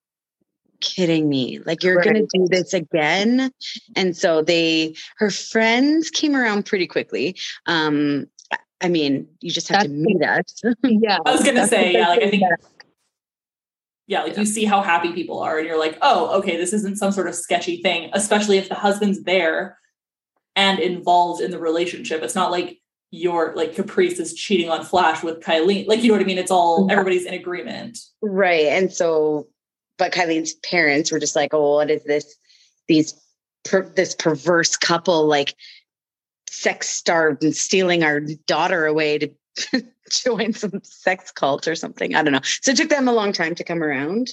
kidding me? Like, you're going to do this again? And so they, her friends came around pretty quickly. Um, I- I mean, you just have to That's- meet us. yeah I was gonna say, yeah, like I think yeah, like you see how happy people are, and you're like, oh, okay, this isn't some sort of sketchy thing, especially if the husband's there and involved in the relationship. It's not like you're like Caprice is cheating on Flash with Kylie. Like, you know what I mean? It's all everybody's in agreement. Right. And so, but Kylene's parents were just like, oh, what is this? These, per, this perverse couple, like sex starved and stealing our daughter away to join some sex cult or something. I don't know. So it took them a long time to come around.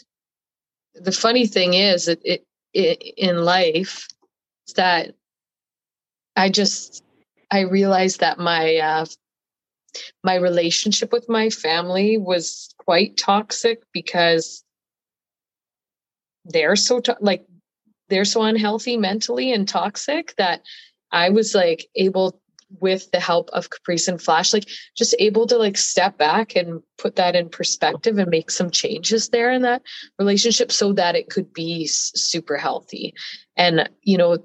the funny thing is it, it, it in life that i just i realized that my uh my relationship with my family was quite toxic because they're so to- like they're so unhealthy mentally and toxic that i was like able with the help of caprice and flash like just able to like step back and put that in perspective and make some changes there in that relationship so that it could be super healthy. And you know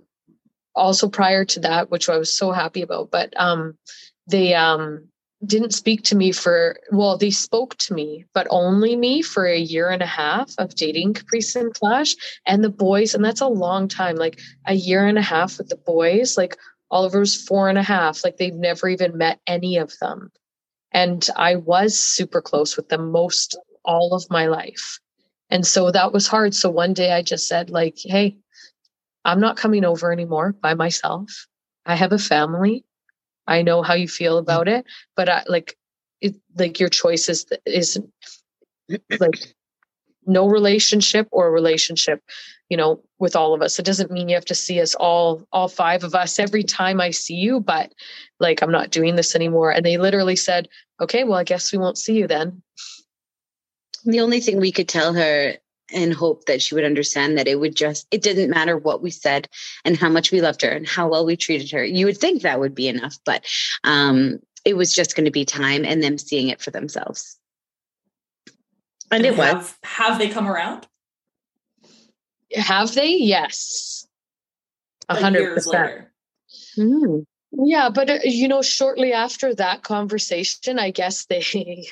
also prior to that which i was so happy about but um they um didn't speak to me for well they spoke to me but only me for a year and a half of dating caprice and flash and the boys and that's a long time like a year and a half with the boys like oliver's four and a half like they've never even met any of them. And i was super close with them most all of my life. And so that was hard. So one day i just said like hey i'm not coming over anymore by myself. I have a family i know how you feel mm. about it but i like it like your choice is is like no relationship or a relationship you know with all of us. It doesn't mean you have to see us all all five of us every time i see you but like i'm not doing this anymore. And they literally said okay well i guess we won't see you then. The only thing we could tell her and hope that she would understand that it would just it didn't matter what we said and how much we loved her and how well we treated her. You would think that would be enough but um it was just going to be time and them seeing it for themselves. And, and it have, was have they come around? Have they? Yes. A hundred percent. mm. yeah but uh, you know shortly after that conversation i guess they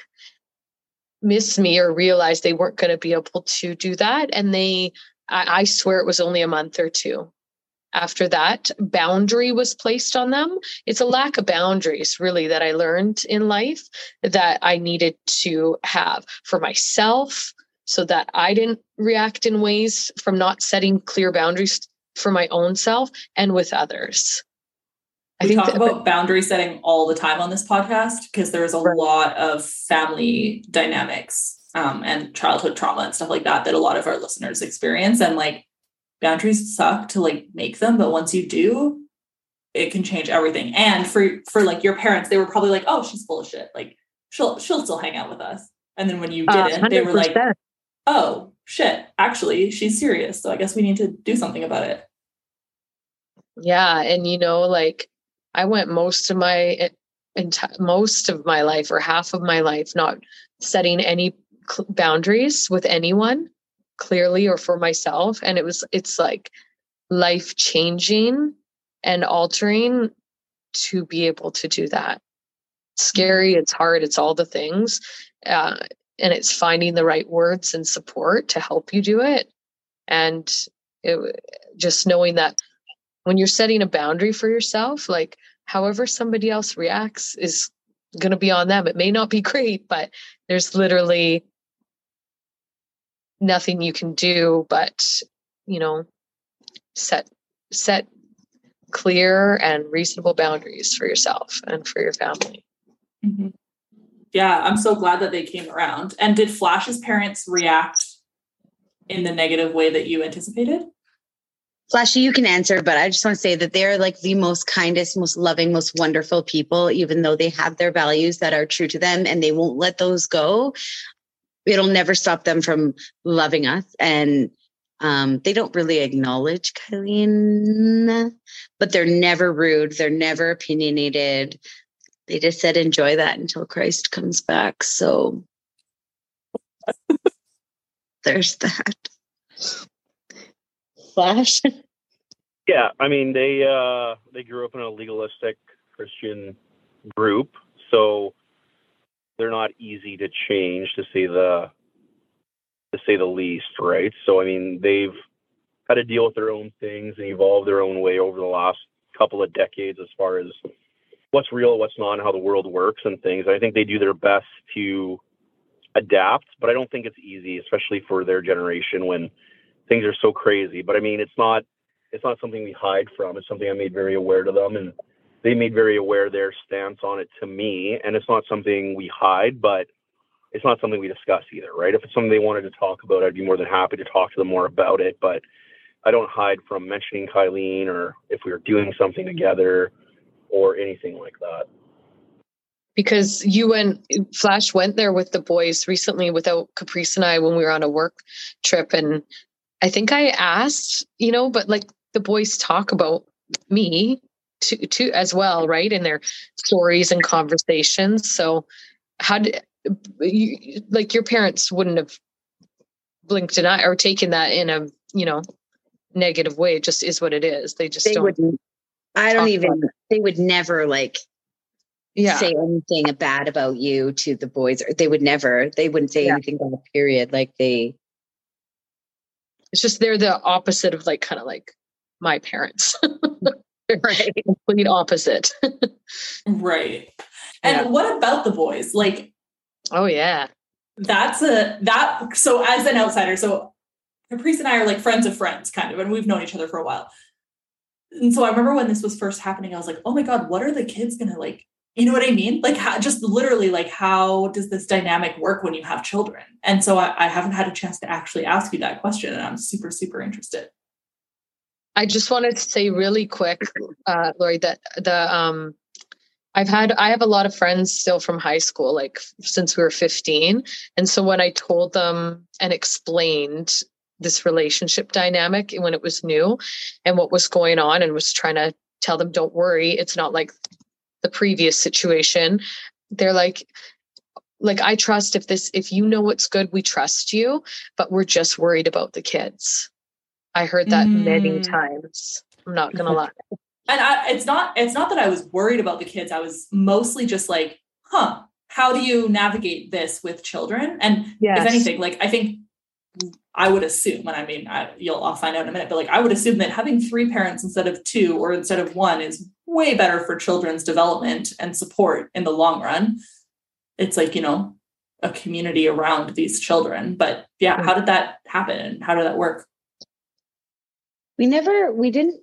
miss me or realized they weren't going to be able to do that. And they, I, I, swear it was only a month or two. After that, boundary was placed on them. It's a lack of boundaries, really, that I learned in life that I needed to have for myself so that I didn't react in ways from not setting clear boundaries for my own self and with others. I we talk that, about boundary setting all the time on this podcast because there's a right. lot of family dynamics um, and childhood trauma and stuff like that that a lot of our listeners experience. And like boundaries suck to like make them, but once you do, it can change everything. And for for like your parents, they were probably like, "Oh, she's full of shit. Like she'll she'll still hang out with us." And then when you didn't, uh, they were like, "Oh shit, actually, she's serious. So I guess we need to do something about it." Yeah, and you know, like I went most of my enti- most of my life or half of my life not setting any boundaries with anyone clearly or for myself. And it was it's like life changing and altering to be able to do that. Scary it's hard it's all the things uh, and it's finding the right words and support to help you do it. And it, just knowing that when you're setting a boundary for yourself, like however somebody else reacts is going to be on them. It may not be great, but there's literally nothing you can do but, you know, set set clear and reasonable boundaries for yourself and for your family. Mm-hmm. Yeah, I'm so glad that they came around. And did Flash's parents react in the negative way that you anticipated? Flashy, you can answer, but I just want to say that they're like the most kindest, most loving, most wonderful people, even though they have their values that are true to them and they won't let those go. It'll never stop them from loving us. And um, they don't really acknowledge Kylene, but they're never rude. They're never opinionated. They just said, enjoy that until Christ comes back. So there's that. Flash. yeah, I mean they uh, they grew up in a legalistic Christian group, so they're not easy to change to say the to say the least, right? So I mean they've had to deal with their own things and evolve their own way over the last couple of decades as far as what's real, what's not, how the world works and things. I think they do their best to adapt, but I don't think it's easy, especially for their generation when things are so crazy. But I mean, it's not it's not something we hide from. It's something I made very aware to them, and they made very aware their stance on it to me. And it's not something we hide, but it's not something we discuss either, right? If it's something they wanted to talk about, I'd be more than happy to talk to them more about it. But I don't hide from mentioning Kylene or if we were doing something together or anything like that. Because you and Flash went there with the boys recently without Caprice and I when we were on a work trip, and I think I asked, you know, but like the boys talk about me to to as well, right? In their stories and conversations. So how did you like your parents wouldn't have blinked an eye or taken that in a, you know, negative way. It just is what it is. They just they don't wouldn't I don't even they would never like yeah. say anything bad about you to the boys or they would never they wouldn't say yeah. anything bad period like they it's just they're the opposite of like kind of like my parents. right. Complete opposite. right. And yeah. what about the boys? Like, oh yeah. That's a that so as an outsider, so Caprice and I are like friends of friends, kind of, and we've known each other for a while. And so I remember when this was first happening, I was like, oh my God, what are the kids gonna like you know what I mean? Like how just literally like how does this dynamic work when you have children? And so I, I haven't had a chance to actually ask you that question and I'm super, super interested. I just wanted to say really quick, uh, Lori, that the um I've had I have a lot of friends still from high school, like since we were 15. And so when I told them and explained this relationship dynamic when it was new and what was going on and was trying to tell them, don't worry, it's not like the previous situation. They're like, like I trust if this if you know what's good, we trust you, but we're just worried about the kids. I heard that mm. many times. I'm not gonna lie. And I, it's not it's not that I was worried about the kids. I was mostly just like, huh, how do you navigate this with children? And yes. if anything, like I think I would assume, and I mean, I, you'll I'll find out in a minute, but like I would assume that having three parents instead of two or instead of one is way better for children's development and support in the long run. It's like you know a community around these children. But yeah, how did that happen? How did that work? We never, we didn't.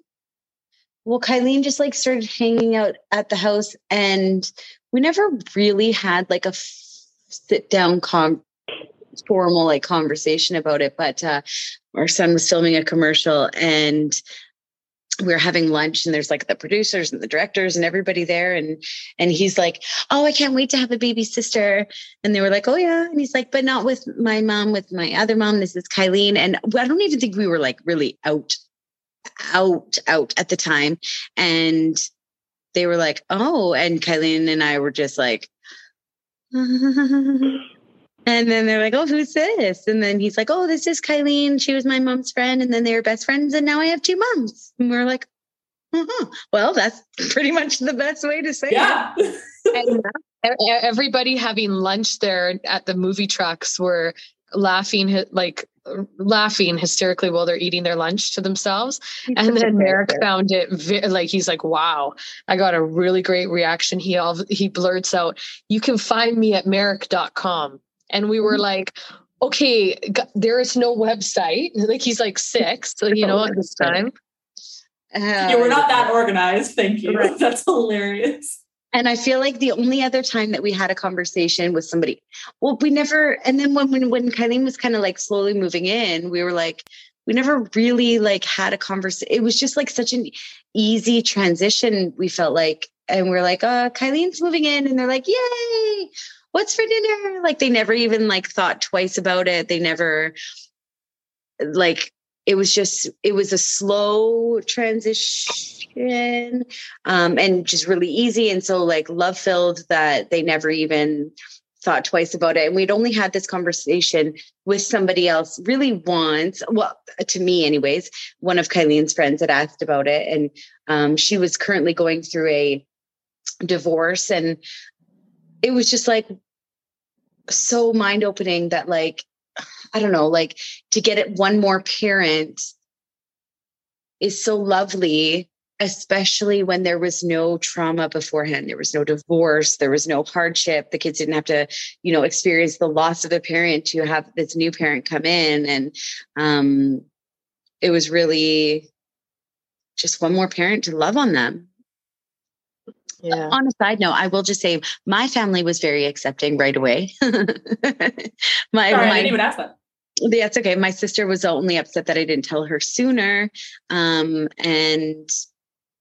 Well, Kylene just like started hanging out at the house, and we never really had like a sit down con formal like conversation about it. But uh, our son was filming a commercial, and we are having lunch and there's like the producers and the directors and everybody there and and he's like oh i can't wait to have a baby sister. And they were like oh yeah. And he's like but not with my mom with my other mom. This is kylene and i don't even think we were like really out out out at the time. And they were like oh. And Kylene and I were just like and then they're like oh who's this and then he's like oh this is Kylene she was my mom's friend and then they were best friends and now I have two moms and we are like uh-huh. well that's pretty much the best way to say yeah. it everybody having lunch there at the movie trucks were laughing like laughing hysterically while they're eating their lunch to themselves. He's and then Merrick found it vi- like he's like, "Wow, I got a really great reaction." He all he blurts out, "You can find me at merrick.com." And we were mm-hmm. like, "Okay, g- there is no website." Like he's like six, so you know at this time. Uh, yeah, we're not that organized. Thank you. Right. That's hilarious. And I feel like the only other time that we had a conversation with somebody, well, we never, and then when when when Kylene was kind of like slowly moving in, we were like, we never really like had a conversation. It was just like such an easy transition. We felt like, and we're like, uh, Kylene's moving in, and they're like, yay, what's for dinner? Like they never even like thought twice about it. They never like it was just it was a slow transition um, and just really easy and so like love filled that they never even thought twice about it and we'd only had this conversation with somebody else really once well to me anyways one of kylene's friends had asked about it and um, she was currently going through a divorce and it was just like so mind opening that like I don't know, like to get it one more parent is so lovely, especially when there was no trauma beforehand. There was no divorce, there was no hardship. The kids didn't have to, you know, experience the loss of a parent to have this new parent come in. And um, it was really just one more parent to love on them. Yeah. On a side note, I will just say my family was very accepting right away. my, Sorry, my, I didn't even ask that that's okay. My sister was only upset that I didn't tell her sooner. Um, and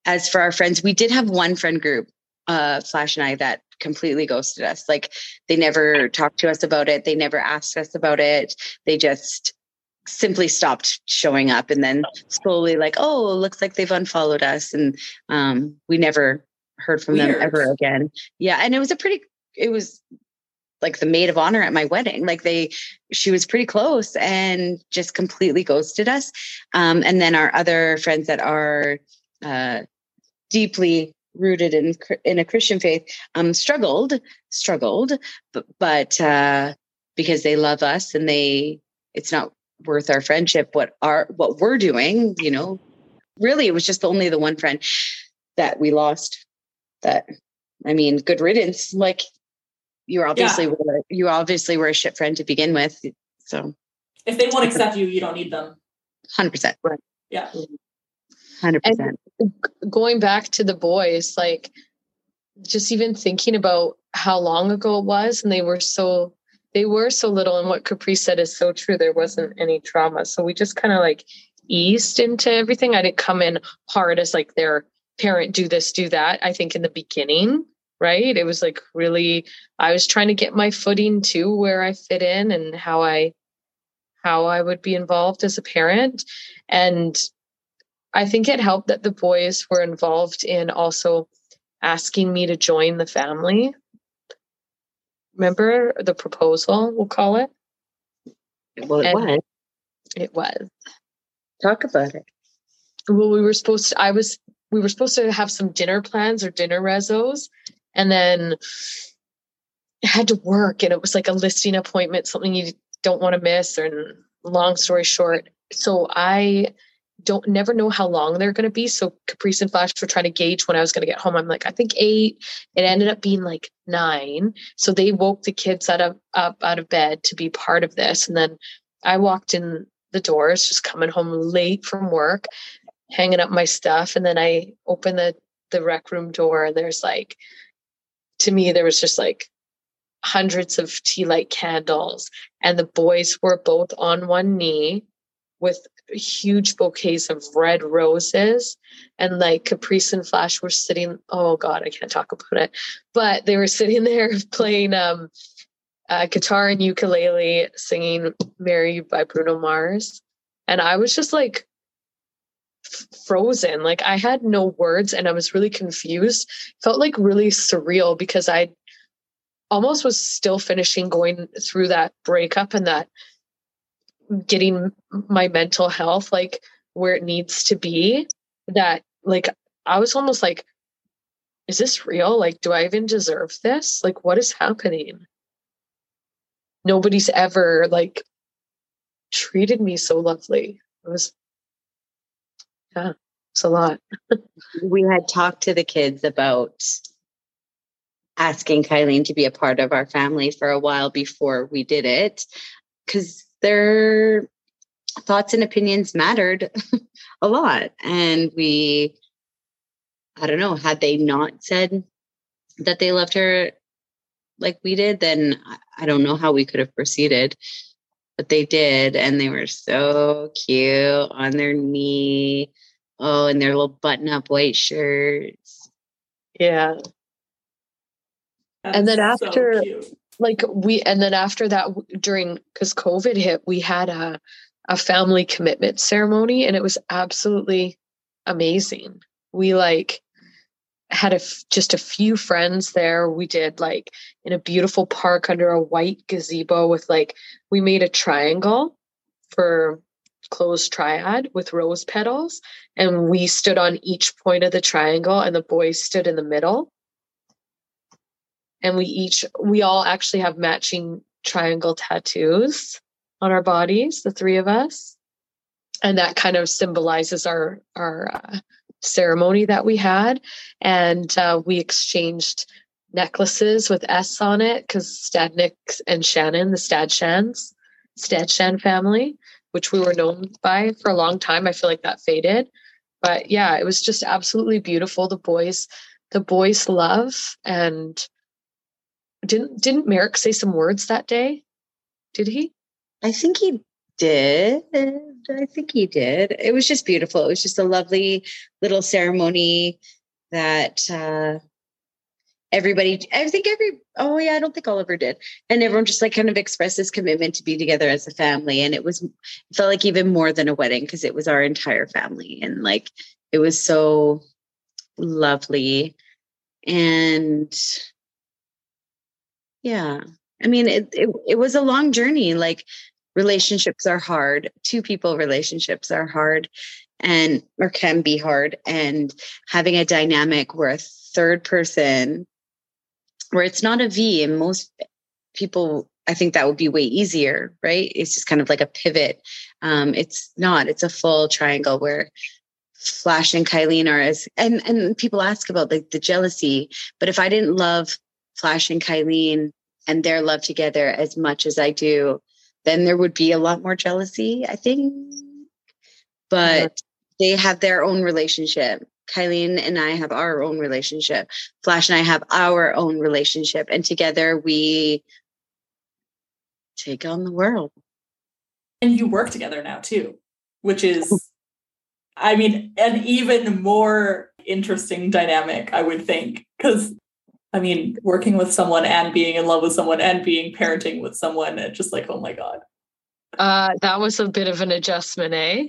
as for our friends, we did have one friend group, uh, Flash and I, that completely ghosted us. Like they never talked to us about it. They never asked us about it. They just simply stopped showing up and then slowly like, oh, looks like they've unfollowed us. And um, we never heard from Weird. them ever again. Yeah. And it was a pretty, it was like the maid of honor at my wedding. Like they, she was pretty close and just completely ghosted us. Um, and then our other friends that are uh, deeply rooted in in a Christian faith um, struggled, struggled, but, but uh, because they love us and they, it's not worth our friendship. What are what we're doing, you know, really, it was just only the one friend that we lost. That I mean, good riddance. Like you were obviously yeah. were you obviously were a shit friend to begin with. So if they won't accept you, you don't need them. Hundred percent. Right. Yeah. Hundred percent. Going back to the boys, like just even thinking about how long ago it was and they were so they were so little and what caprice said is so true there wasn't any trauma so we just kind of like eased into everything i didn't come in hard as like their parent do this do that i think in the beginning right? It was like really i was trying to get my footing to where i fit in and how i how i would be involved as a parent. And i think it helped that the boys were involved in also asking me to join the family. Remember the proposal we'll call it? Well, it And- was. it was. Talk about it. well we were supposed to i was we were supposed to have some dinner plans or dinner rezos and then it had to work and it was like a listing appointment something you don't want to miss or long story short so i don't never know how long they're going to be so caprice and flash were trying to gauge when i was going to get home. I'm like i think eight. It ended up being like nine so they woke the kids out of up out of bed to be part of this and then i walked in the doors just coming home late from work hanging up my stuff and then i open the the rec room door and there's like to me there was just like hundreds of tea light candles and the boys were both on one knee with huge bouquets of red roses and like caprice and flash were sitting oh god i can't talk about it but they were sitting there playing um uh, guitar and ukulele singing mary by bruno mars and i was just like frozen. Like I had no words and I was really confused. Felt like really surreal because I almost was still finishing going through that breakup and that getting my mental health like where it needs to be. That like I was almost like, is this real? Like, do I even deserve this? Like, what is happening? Nobody's ever like treated me so lovely. It was yeah, it's a lot. We had talked to the kids about asking Kylene to be a part of our family for a while before we did it because their thoughts and opinions mattered a lot. And we, I don't know, had they not said that they loved her like we did, then I don't know how we could have proceeded. But they did, and they were so cute on their knee. Oh, and their little button up white shirts. Yeah. And then That's so after- like we and then after that during because covid hit we had a a family commitment ceremony and it was absolutely amazing we like had a f- just a few friends there we did like in a beautiful park under a white gazebo with like we made a triangle for closed triad with rose petals and we stood on each point of the triangle and the boys stood in the middle. And we each we all actually have matching triangle tattoos on our bodies the three of us. And that kind of symbolizes our our uh, ceremony that we had. And uh, we exchanged necklaces with s on it because stadnick and shannon the stadshans stadshan family which we were known by for a long time i feel like that faded but yeah it was just absolutely beautiful the boys the boys love and didn't didn't Merrick say some words that day? Did he? I think he did. I think he did. It was just beautiful. It was just a lovely little ceremony that uh everybody I think every oh yeah, I don't think Oliver did. And everyone just like kind of expressed this commitment to be together as a family. And it was it felt like even more than a wedding because it was our entire family. And like it was so lovely. And yeah. I mean, it, it it was a long journey. Like relationships are hard. Two people relationships are hard and or can be hard. And having a dynamic where a third person where it's not a V and most people I think that would be way easier, right? It's just kind of like a pivot. Um, it's not, it's a full triangle where Flash and Kylene are as and and people ask about like the jealousy, but if I didn't love Flash and Kylene and their love together as much as I do, then there would be a lot more jealousy, I think. But they have their own relationship Kylene and I have our own relationship. Flash and I have our own relationship. And together we take on the world. And you work together now too, which is, I mean, an even more interesting dynamic, I would think. Because, I mean, working with someone and being in love with someone and being parenting with someone, it's just like, oh my God. Uh, that was a bit of an adjustment, eh?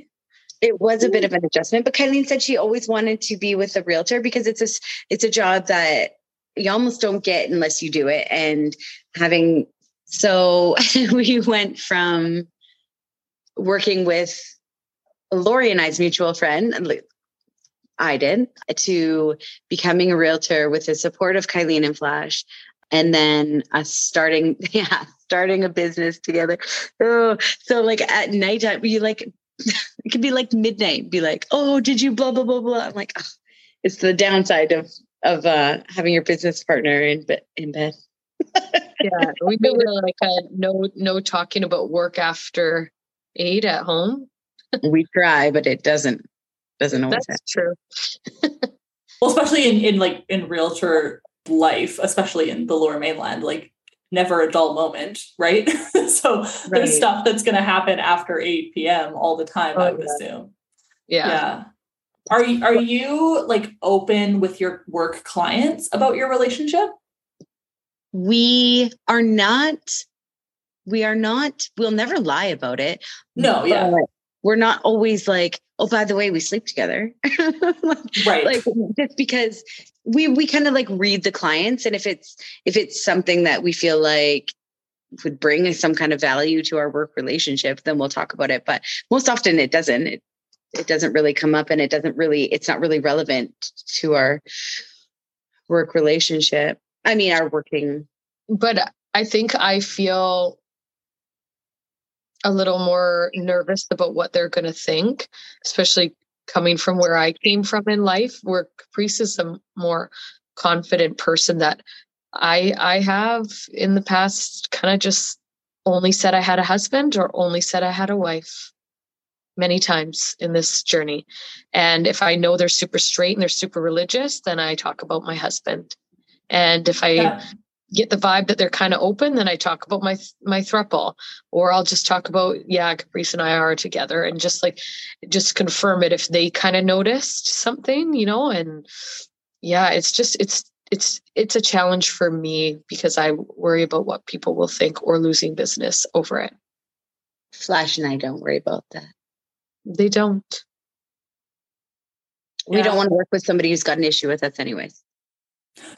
It was a bit mm-hmm. of an adjustment, but Kylene said she always wanted to be with a realtor because it's a it's a job that you almost don't get unless you do it. And having so we went from working with Lori and I's mutual friend, I did, to becoming a realtor with the support of Kylene and Flash, and then us starting, yeah, starting a business together. Oh, so like at nighttime, you like it could be like midnight, be like, oh, did you blah blah blah blah? I'm like, oh, it's the downside of of uh, having your business partner in be- in bed. yeah, we made it like a no no talking about work after eight at home. we try, but it doesn't doesn't always. That's happen. true. well, especially in in like in realtor life, especially in the lower mainland, like never a dull moment, right? so right. there's stuff that's going to happen after 8 p.m. all the time, oh, I would yeah. assume. Yeah. Yeah. Are you are you like open with your work clients about your relationship? We are not we are not we'll never lie about it. No, yeah. We're not always like, oh, by the way, we sleep together. like, right. Like just because we we kind of like read the clients and if it's if it's something that we feel like would bring some kind of value to our work relationship then we'll talk about it but most often it doesn't it, it doesn't really come up and it doesn't really it's not really relevant to our work relationship i mean our working but i think i feel a little more nervous about what they're going to think especially coming from where I came from in life, where Caprice is a more confident person that I I have in the past kind of just only said I had a husband or only said I had a wife many times in this journey. And if I know they're super straight and they're super religious, then I talk about my husband. And if I yeah get the vibe that they're kind of open, then I talk about my my thruple, or I'll just talk about yeah, Caprice and I are together, and just like just confirm it if they kind of noticed something, you know. And yeah, it's just it's it's it's a challenge for me because I worry about what people will think or losing business over it. Flash and I don't worry about that. They don't. We yeah. don't want to work with somebody who's got an issue with us, anyways.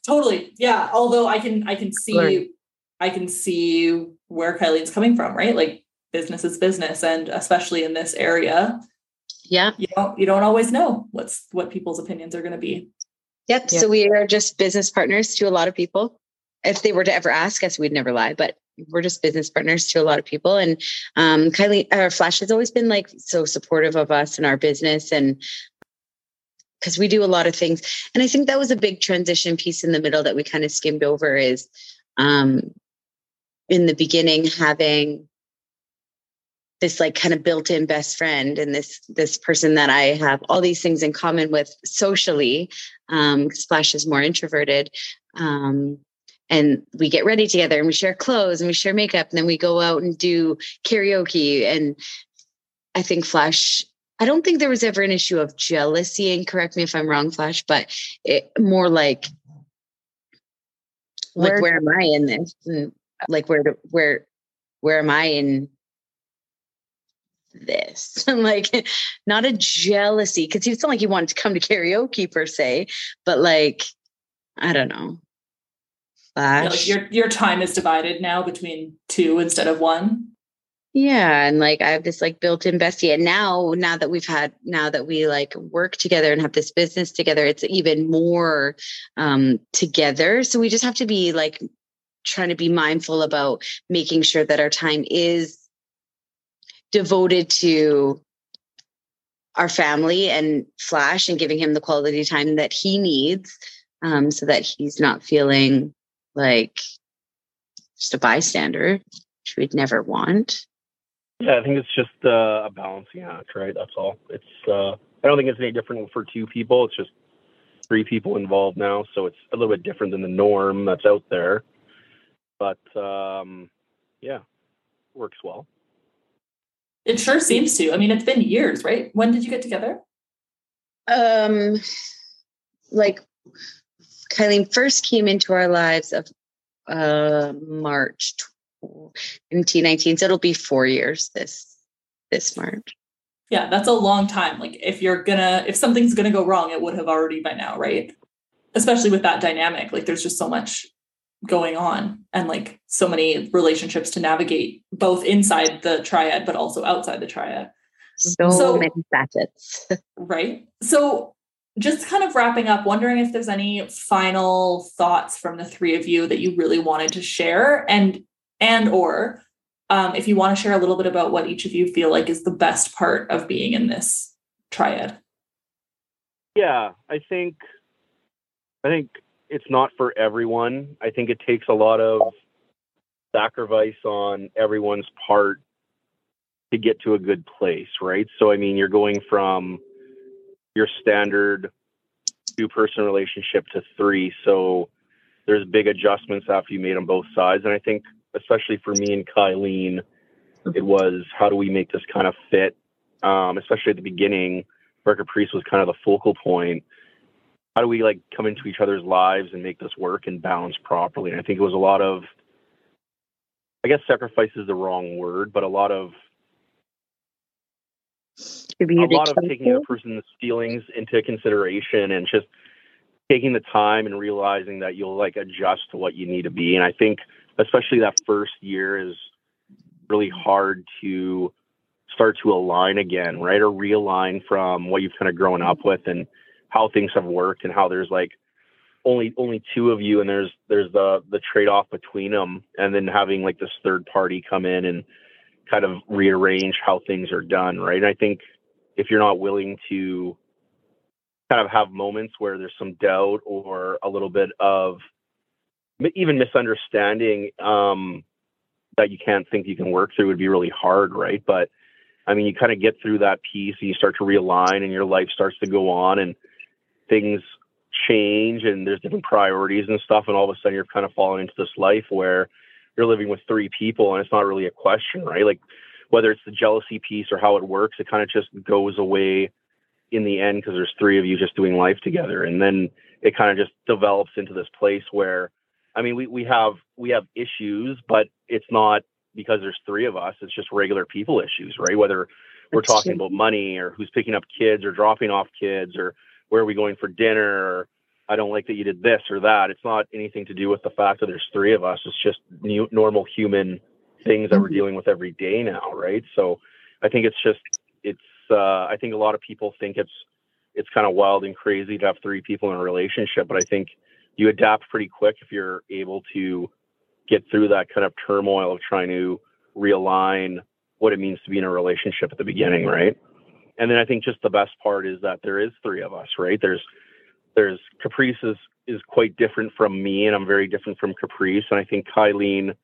Totally. Yeah. Although I can I can see right. I can see where Kylie's coming from, right? Like business is business. And especially in this area. Yeah. You don't you don't always know what's what people's opinions are going to be. Yep. Yeah. So we are just business partners to a lot of people. If they were to ever ask us, we'd never lie, but we're just business partners to a lot of people. And um, Kylie, our Flash has always been like so supportive of us and our business. And because we do a lot of things. And I think that was a big transition piece in the middle that we kind of skimmed over is um, in the beginning having this like kind of built-in best friend and this this person that I have all these things in common with socially. Um, Flash is more introverted. Um, and we get ready together and we share clothes and we share makeup and then we go out and do karaoke and I think Flash I don't think there was ever an issue of jealousy, and correct me if I'm wrong, Flash, but it, more like, like where, where am I in this? And like where where where am I in this? like not a jealousy because it's not like he wanted to come to karaoke per se, but like I don't know. Flash. Yeah, like your your time is divided now between two instead of one. Yeah. And like I have this like built in bestie. And now, now that we've had, now that we like work together and have this business together, it's even more um, together. So we just have to be like trying to be mindful about making sure that our time is devoted to our family and Flash and giving him the quality time that he needs um, so that he's not feeling like just a bystander, which we'd never want. Yeah, I think it's just uh, a balancing act, right? That's all. It's uh, I don't think it's any different for two people. It's just three people involved now, so it's a little bit different than the norm that's out there. But um, yeah, works well. It sure seems to. I mean, it's been years, right? When did you get together? Um, like Kylie first came into our lives of uh March 2019. So it'll be four years this this March. Yeah, that's a long time. Like if you're gonna if something's gonna go wrong, it would have already by now, right? Especially with that dynamic. Like there's just so much going on and like so many relationships to navigate both inside the triad but also outside the triad so, so many facets right so just kind of wrapping up wondering if there's any final thoughts from the three of you that you really wanted to share and and or um, if you want to share a little bit about what each of you feel like is the best part of being in this triad yeah i think i think it's not for everyone. I think it takes a lot of sacrifice on everyone's part to get to a good place, right? So I mean, you're going from your standard two person relationship to three, so there's big adjustments after you made on both sides, and I think especially for me and Kylene, it was how do we make this kind of fit, um, especially at the beginning. where Caprice was kind of the focal point how do we like come into each other's lives and make this work and balance properly? And I think it was a lot of, I guess sacrifice is the wrong word, but a lot of, a lot of taking a person's feelings into consideration and just taking the time and realizing that you'll like adjust to what you need to be. And I think especially that first year is really hard to start to align again, right? Or realign from what you've kind of grown up with and how things have worked and how there's like only only two of you and there's there's the the trade off between them and then having like this third party come in and kind of rearrange how things are done right and i think if you're not willing to kind of have moments where there's some doubt or a little bit of even misunderstanding um, that you can't think you can work through would be really hard right? But i mean you kind of get through that piece and you start to realign and your life starts to go on and things change and there's different priorities and stuff and all of a sudden you're kind of falling into this life where you're living with three people and it's not really a question right? Like whether it's the jealousy piece or how it works it kind of just goes away in the end because there's three of you just doing life together. And then it kind of just develops into this place where i mean we, we have we have issues but it's not because there's three of us it's just regular people issues right whether we're That's talking true. about money or who's picking up kids or dropping off kids or where are we going for dinner or I don't like that you did this or that. It's not anything to do with the fact that there's three of us. It's just new, normal human things that mm-hmm. we're dealing with every day now, right? So I think it's just it's uh, I think a lot of people think it's it's kind of wild and crazy to have three people in a relationship, but I think you adapt pretty quick if you're able to get through that kind of turmoil of trying to realign what it means to be in a relationship at the beginning, right? and then I think just the best part is that there is three of us, right? There's there's Caprice is is quite different from me, and I'm very different from Caprice. And I think Kylene,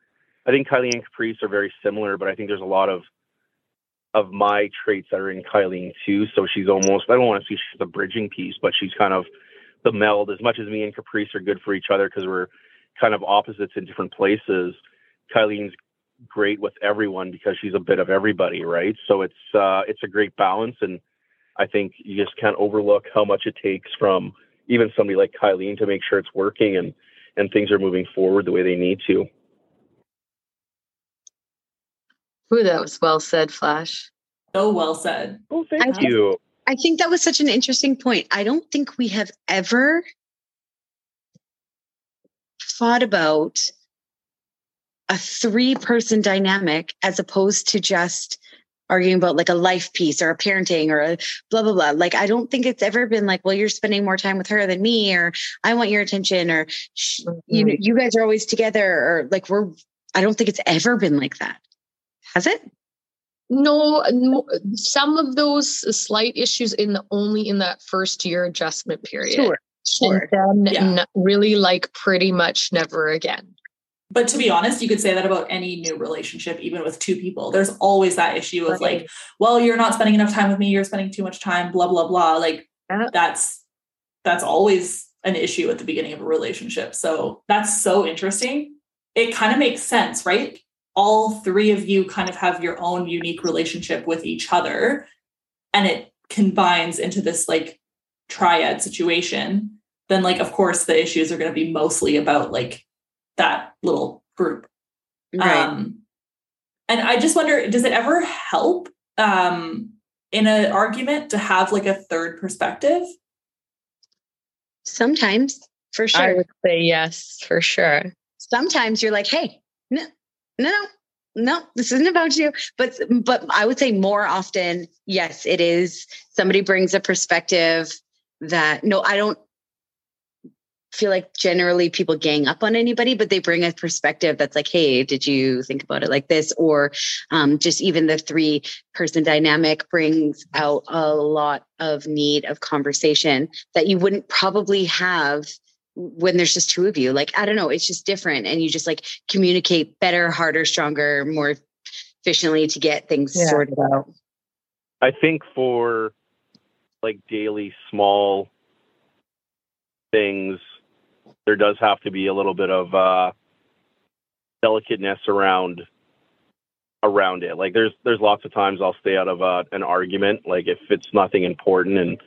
I think Kylene and Caprice are very similar, but I think there's a lot of of my traits that are in Kylene too. So she's almost I don't want to say she's a bridging piece, but she's kind of the meld. As much as me and Caprice are good for each other because we're kind of opposites in different places, Kylene's great with everyone because she's a bit of everybody, right? So it's uh, it's a great balance, and I think you just can't overlook how much it takes from even somebody like Kylene to make sure it's working and and things are moving forward the way they need to. Ooh, that was well said, Flash. So well said. Oh, thank I, you. I think that was such an interesting point. I don't think we have ever thought about a three person dynamic as opposed to just arguing about like a life piece or a parenting or a blah blah blah like i don't think it's ever been like well you're spending more time with her than me or i want your attention or mm-hmm. you know you guys are always together or like we're i don't think it's ever been like that has it no, no some of those slight issues in the only in that first year adjustment period sure sure and then yeah. n- really like pretty much never again but to be honest, you could say that about any new relationship, even with two people. There's always that issue of right. like, well, you're not spending enough time with me, you're spending too much time, blah, blah, blah. Like yeah. that's that's always an issue at the beginning of a relationship. So that's so interesting. It kind of makes sense, right? All three of you kind of have your own unique relationship with each other and it combines into this like triad situation. Then like of course the issues are going to be mostly about like that little group. Right. Um and I just wonder does it ever help um in an argument to have like a third perspective? Sometimes, for I sure. would say yes, for sure. Sometimes you're like, hey, no, no, no, no, this isn't about you. But but I would say more often, yes, it is. Somebody brings a perspective that no, I don't feel like generally people gang up on anybody, but they bring a perspective that's like, hey, did you think about it like this? Or um, just even the three person dynamic brings out a lot of need of conversation that you wouldn't probably have when there's just two of you. Like, I don't know, it's just different. And you just like communicate better, harder, stronger, more efficiently to get things Yeah. sorted out. I think for like daily small things, there does have to be a little bit of uh, delicateness around around it. Like there's there's lots of times I'll stay out of uh, an argument. Like if it's nothing important and it,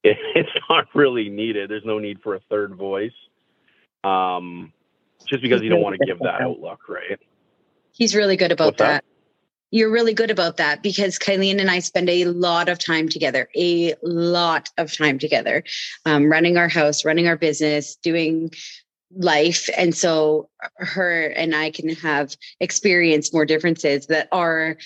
it's not really needed, there's no need for a third voice. Um, just because you don't want to give that outlook, right? He's really good about What's that? that. You're really good about that because Kylene and I spend a lot of time together, a lot of time together, um, running our house, running our business, doing life. And so her and I can have experienced more differences that are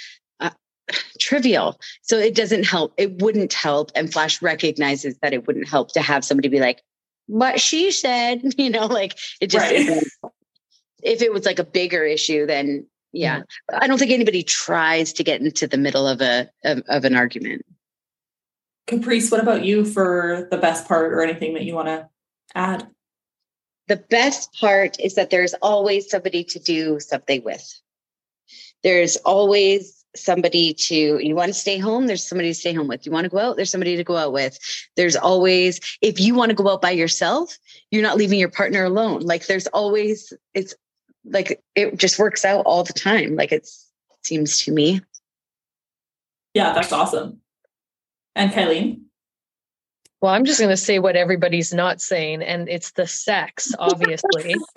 trivial. So it doesn't help. It wouldn't help. And Flash recognizes that it wouldn't help to have somebody be like, what she said, you know, like it just, Right. isn't. if it was like a bigger issue, then yeah. Mm-hmm. I don't think anybody tries to get into the middle of a of, of an argument. Caprice, what about you for the best part or anything that you want to add? The best part is that there's always somebody to do something with. There's always somebody to you want to stay home there's somebody to stay home with you want to go out there's somebody to go out with there's always if you want to go out by yourself you're not leaving your partner alone like there's always it's like it just works out all the time like it's seems to me Yeah, that's awesome. And Kylene? Well, I'm just going to say what everybody's not saying, and it's the sex, obviously.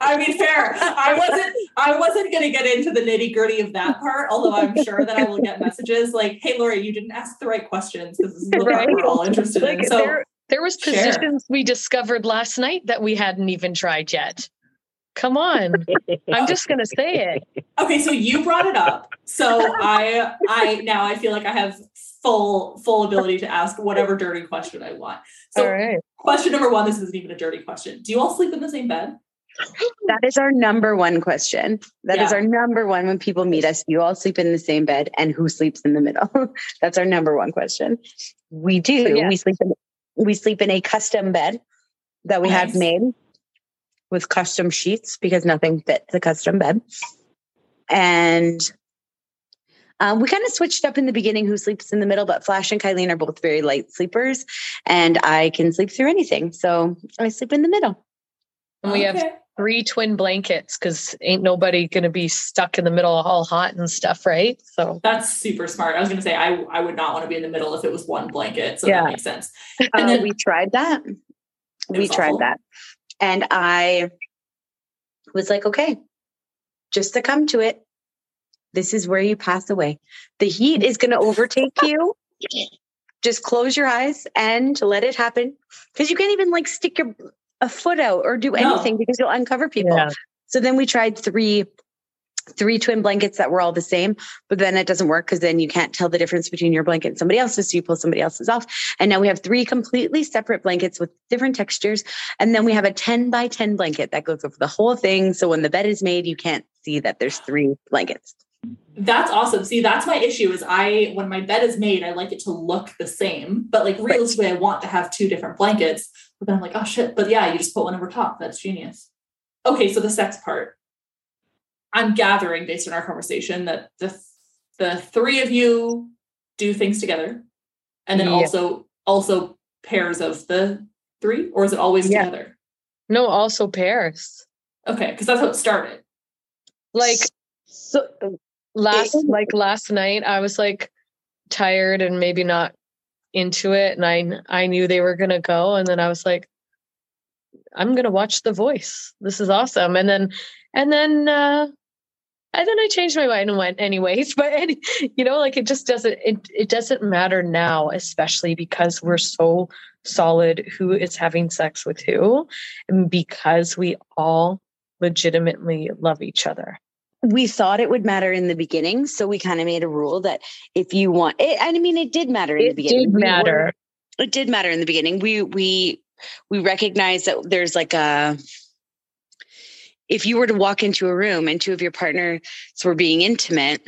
I mean, fair. I wasn't. I wasn't going to get into the nitty gritty of that part. Although I'm sure that I will get messages like, "Hey, Lori, you didn't ask the right questions because this is the part Right. we're all interested like in." So, there, there was Share. positions we discovered last night that we hadn't even tried yet. Come on, I'm just going to say it. okay, so you brought it up. So I, I now I feel like I have full full ability to ask whatever dirty question I want. So, All right. Question number one. This isn't even a dirty question. Do you all sleep in the same bed? That is our number one question. That is Yeah. our number one when people meet us. You all sleep in the same bed, and who sleeps in the middle? That's our number one question. We do. So, yeah. We sleep in we sleep in a custom bed that we Nice. have made with custom sheets because nothing fits a custom bed. And um, we kind of switched up in the beginning who sleeps in the middle, but Flash and Kylene are both very light sleepers, and I can sleep through anything. So I sleep in the middle. And we have three twin blankets because ain't nobody going to be stuck in the middle all hot and stuff, right? So That's super smart. I was going to say I I would not want to be in the middle if it was one blanket. So Yeah. that makes sense. Uh, And then- we tried that. We tried awful. that. And I was like, okay, just to come to it, this is where you pass away. The heat is going to overtake you. Just close your eyes and let it happen. Because you can't even like stick your a foot out or do No. anything because you'll uncover people. Yeah. So then we tried three three twin blankets that were all the same, but then it doesn't work because then you can't tell the difference between your blanket and somebody else's. So you pull somebody else's off. And now we have three completely separate blankets with different textures. And then we have a 10 by 10 blanket that goes over the whole thing. So when the bed is made, you can't see that there's three blankets. That's awesome. See, that's my issue is I when my bed is made, I like it to look the same, but like realistically, I want to have two different blankets. But then I'm like, oh shit. But yeah, you just put one over top. That's genius. Okay, so the sex part. I'm gathering based on our conversation that the the three of you do things together and then Yeah. also also pairs of the three, or is it always Yeah. together? No, also pairs. Okay, because that's how it started. Like so last like last night I was like tired and maybe not into it and I I knew they were going to go and then I was like I'm going to watch The Voice. This is awesome. And then and then uh and then I changed my mind and went anyways, but any, you know like it just doesn't it it doesn't matter now especially because we're so solid who is having sex with who and because we all legitimately love each other. We thought it would matter in the beginning, so we kind of made a rule that if you want it, I mean, it did matter in the beginning. It did We were- matter. it did matter in the beginning. We we we recognize that there's like a if you were to walk into a room and two of your partners were being intimate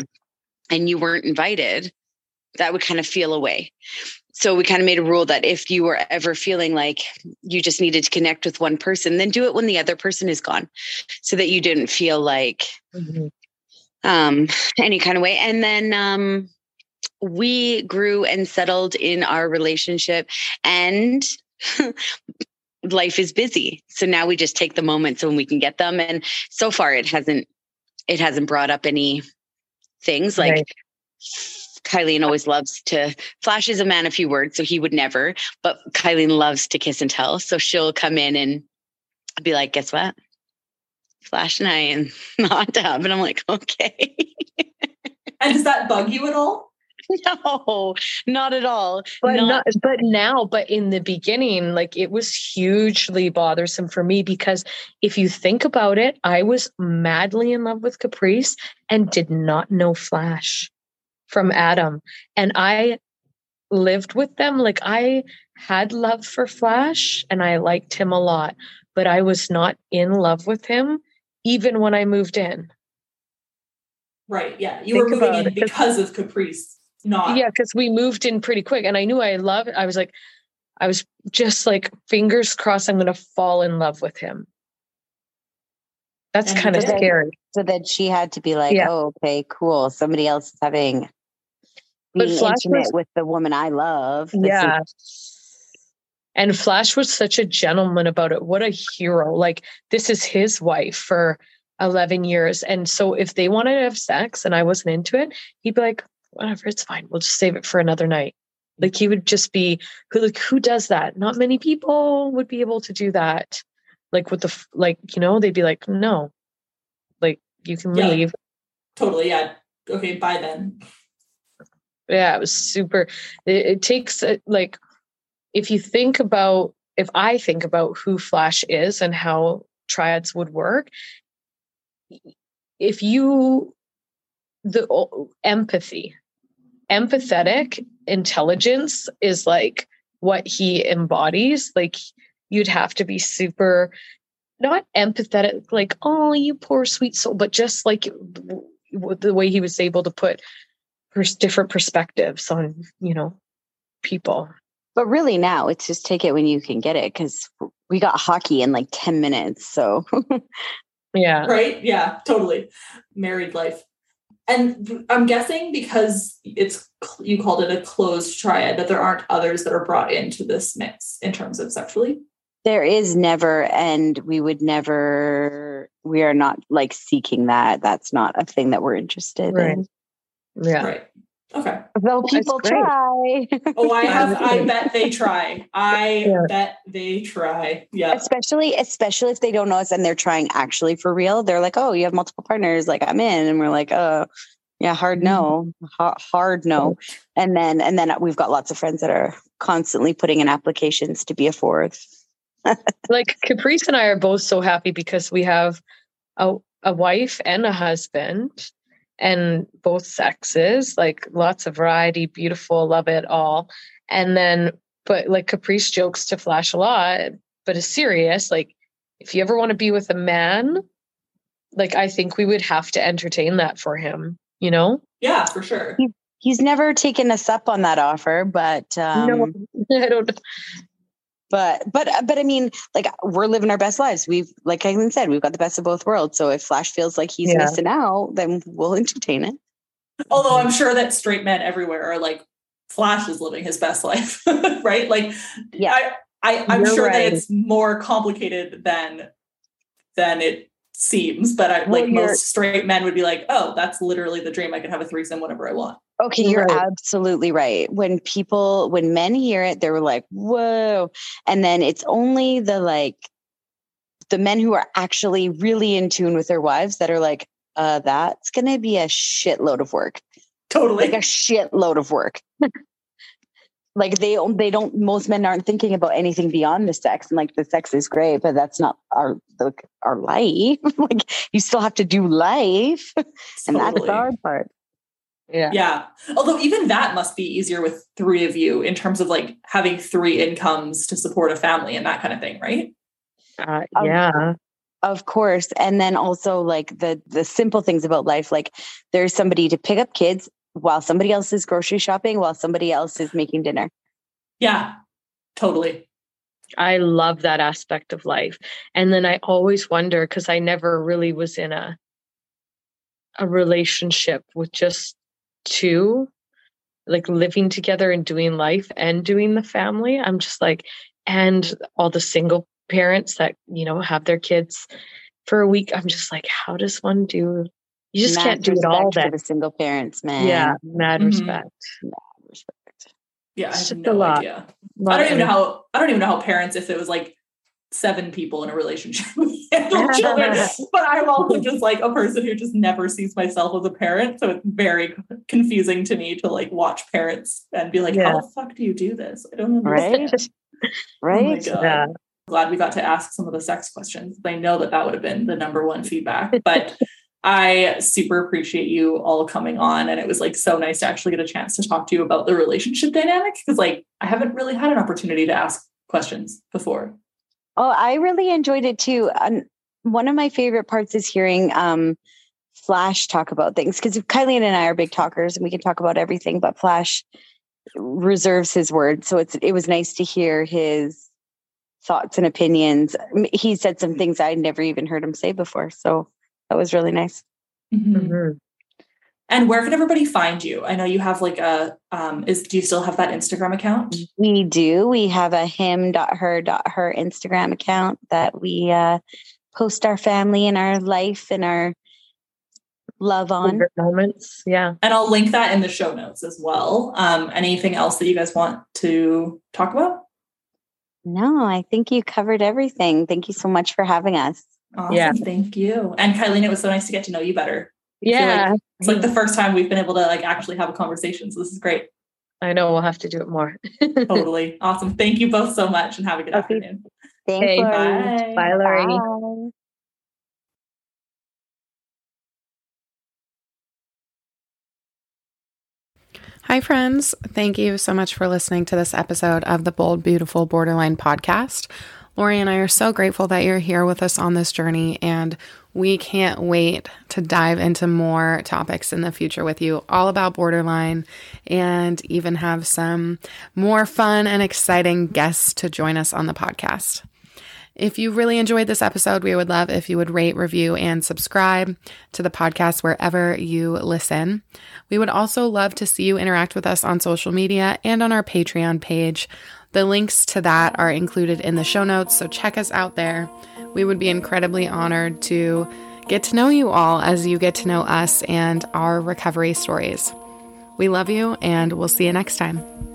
and you weren't invited, that would kind of feel away. So we kind of made a rule that if you were ever feeling like you just needed to connect with one person, then do it when the other person is gone, so that you didn't feel like um any kind of way. And then um we grew and settled in our relationship and life is busy. So now we just take the moments when we can get them. And so far it hasn't it hasn't brought up any things like Right. Kylene always loves to Flash is a man of few words, so he would never, but Kylene loves to kiss and tell. So she'll come in and be like, guess what? Flash and I in the hot tub. And I'm like, okay. And does that bug you at all? no, not at all. but Not- not, but now but in the beginning like it was hugely bothersome for me because if you think about it i was madly in love with caprice and did not know flash from adam and i lived with them like i had love for flash and i liked him a lot but i was not in love with him even when i moved in Right. Yeah. You Think were moving in it, 'cause- because of Caprice, not yeah because we moved in pretty quick and i knew i loved i was like i was just like fingers crossed i'm gonna fall in love with him that's kind of scary So then she had to be like, Yeah. oh, okay, cool. Somebody else is having But being Flash intimate was- with the woman I love. Yeah and flash was such a gentleman about it what a hero like this is his wife for 11 years and so if they wanted to have sex and i wasn't into it he'd be like whatever it's fine we'll just save it for another night mm. like he would just be who like who does that not many people would be able to do that like with the like you know they'd be like no like you can Yeah. leave totally. Yeah. Okay. Bye then. Yeah it was super it, it takes uh, like if you think about if i think about who flash is and how triads would work if you the o- empathy empathetic intelligence is like what he embodies like you'd have to be super not empathetic like oh you poor sweet soul but just like the way he was able to put pers- different perspectives on you know people But really now it's just take it when you can get it because we got hockey in like 10 minutes. So yeah Right. Yeah. Totally. Married life. And I'm guessing because it's you called it a closed triad that there aren't others that are brought into this mix in terms of sexually. there is never, and we would never, we are not like seeking that. That's not a thing that we're interested Right. in. Yeah Right. Okay. Though people try. Oh, I have. I bet they try. I Yeah. bet they try. Yeah. especially especially if they don't know us and they're trying actually for real they're like oh you have multiple partners like i'm in and we're like oh yeah hard no mm-hmm. Ha- hard no and then and then we've got lots of friends that are constantly putting in applications to be a fourth like caprice and i are both so happy because we have a, a wife and a husband and both sexes like lots of variety beautiful love it all. And then but like caprice jokes to flash a lot but is serious like if you ever want to be with a man like i think we would have to entertain that for him you know? Yeah, for sure. he's never taken us up on that offer but um no i don't but but uh, but i mean like we're living our best lives we've like i said we've got the best of both worlds so if flash feels like he's Yeah. missing out then we'll entertain it Although I'm sure that straight men everywhere are like Flash is living his best life, right? Like, Yeah. I, I I'm You're sure right. that it's more complicated than than it seems, but I Well, like most straight men would be like, oh, that's literally the dream. I could have a threesome whenever I want. Okay, you're Right. absolutely right. When people, when men hear it, they're like, whoa. And then it's only the like, the men who are actually really in tune with their wives that are like, uh, that's going to be a shitload of work. Totally. Like a shitload of work. like they, they don't, most men aren't thinking about anything beyond the sex. And like the sex is great, but that's not our, the, our life. like you still have to do life. And that's the hard part. Yeah. Yeah. Although even that must be easier with three of you in terms of like having three incomes to support a family and that kind of thing, right? Uh, Um, yeah. Of course. And then also like the the simple things about life, like there's somebody to pick up kids while somebody else is grocery shopping, while somebody else is making dinner. Yeah. Totally. I love that aspect of life. And then I always wonder because I never really was in a a relationship with just two, like living together and doing life and doing the family. I'm just like, and all the single parents that, you know, have their kids for a week. I'm just like, how does one do you just Mad can't do it all respect for that. the single parents, man. Yeah, mad Mhm. respect. Mad respect. Yeah. I have just a no lot. idea. Lot I don't even know how I don't even know how parents if it was like seven people in a relationship handle children. But I'm also just like a person who just never sees myself as a parent. So it's very confusing to me to like watch parents and be like, Yeah. how the fuck do you do this? I don't Right? understand. Oh my Right? God. Yeah. Glad we got to ask some of the sex questions. I know that that would have been the number one feedback, but I super appreciate you all coming on. And it was like so nice to actually get a chance to talk to you about the relationship dynamic because like I haven't really had an opportunity to ask questions before. Oh, I really enjoyed it too. And one of my favorite parts is hearing um, Flash talk about things because Kylie and I are big talkers and we can talk about everything, but Flash reserves his word. So it's it was nice to hear his thoughts and opinions. He said some things I'd never even heard him say before. So that was really nice. Mhm. And where can everybody find you? I know you have like a um is do you still have that Instagram account? We do. We have a him.her.her Instagram account that we uh, post our family and our life and our love on. Favorite moments. Yeah. And I'll link that in the show notes as well. Um anything else that you guys want to talk about? No, I think you covered everything. Thank you so much for having us. Awesome. Yeah. Thank you. And Kylene, it was so nice to get to know you better. feel like- Yeah. It's like the first time we've been able to like actually have a conversation. So this is great. I know we'll have to do it more. Totally. awesome. Thank you both so much and have a good Okay. afternoon. Thanks, Okay, Lori. Bye. Bye, Lori. Bye. Hi, friends. Thank you so much for listening to this episode of the Bold, Beautiful Borderline podcast. Lori and I are so grateful that you're here with us on this journey, and we can't wait to dive into more topics in the future with you, all about borderline, and even have some more fun and exciting guests to join us on the podcast. If you really enjoyed this episode, we would love if you would rate, review, and subscribe to the podcast wherever you listen. We would also love to see you interact with us on social media and on our Patreon page. The links to that are included in the show notes, so check us out there. We would be incredibly honored to get to know you all as you get to know us and our recovery stories. We love you, and we'll see you next time.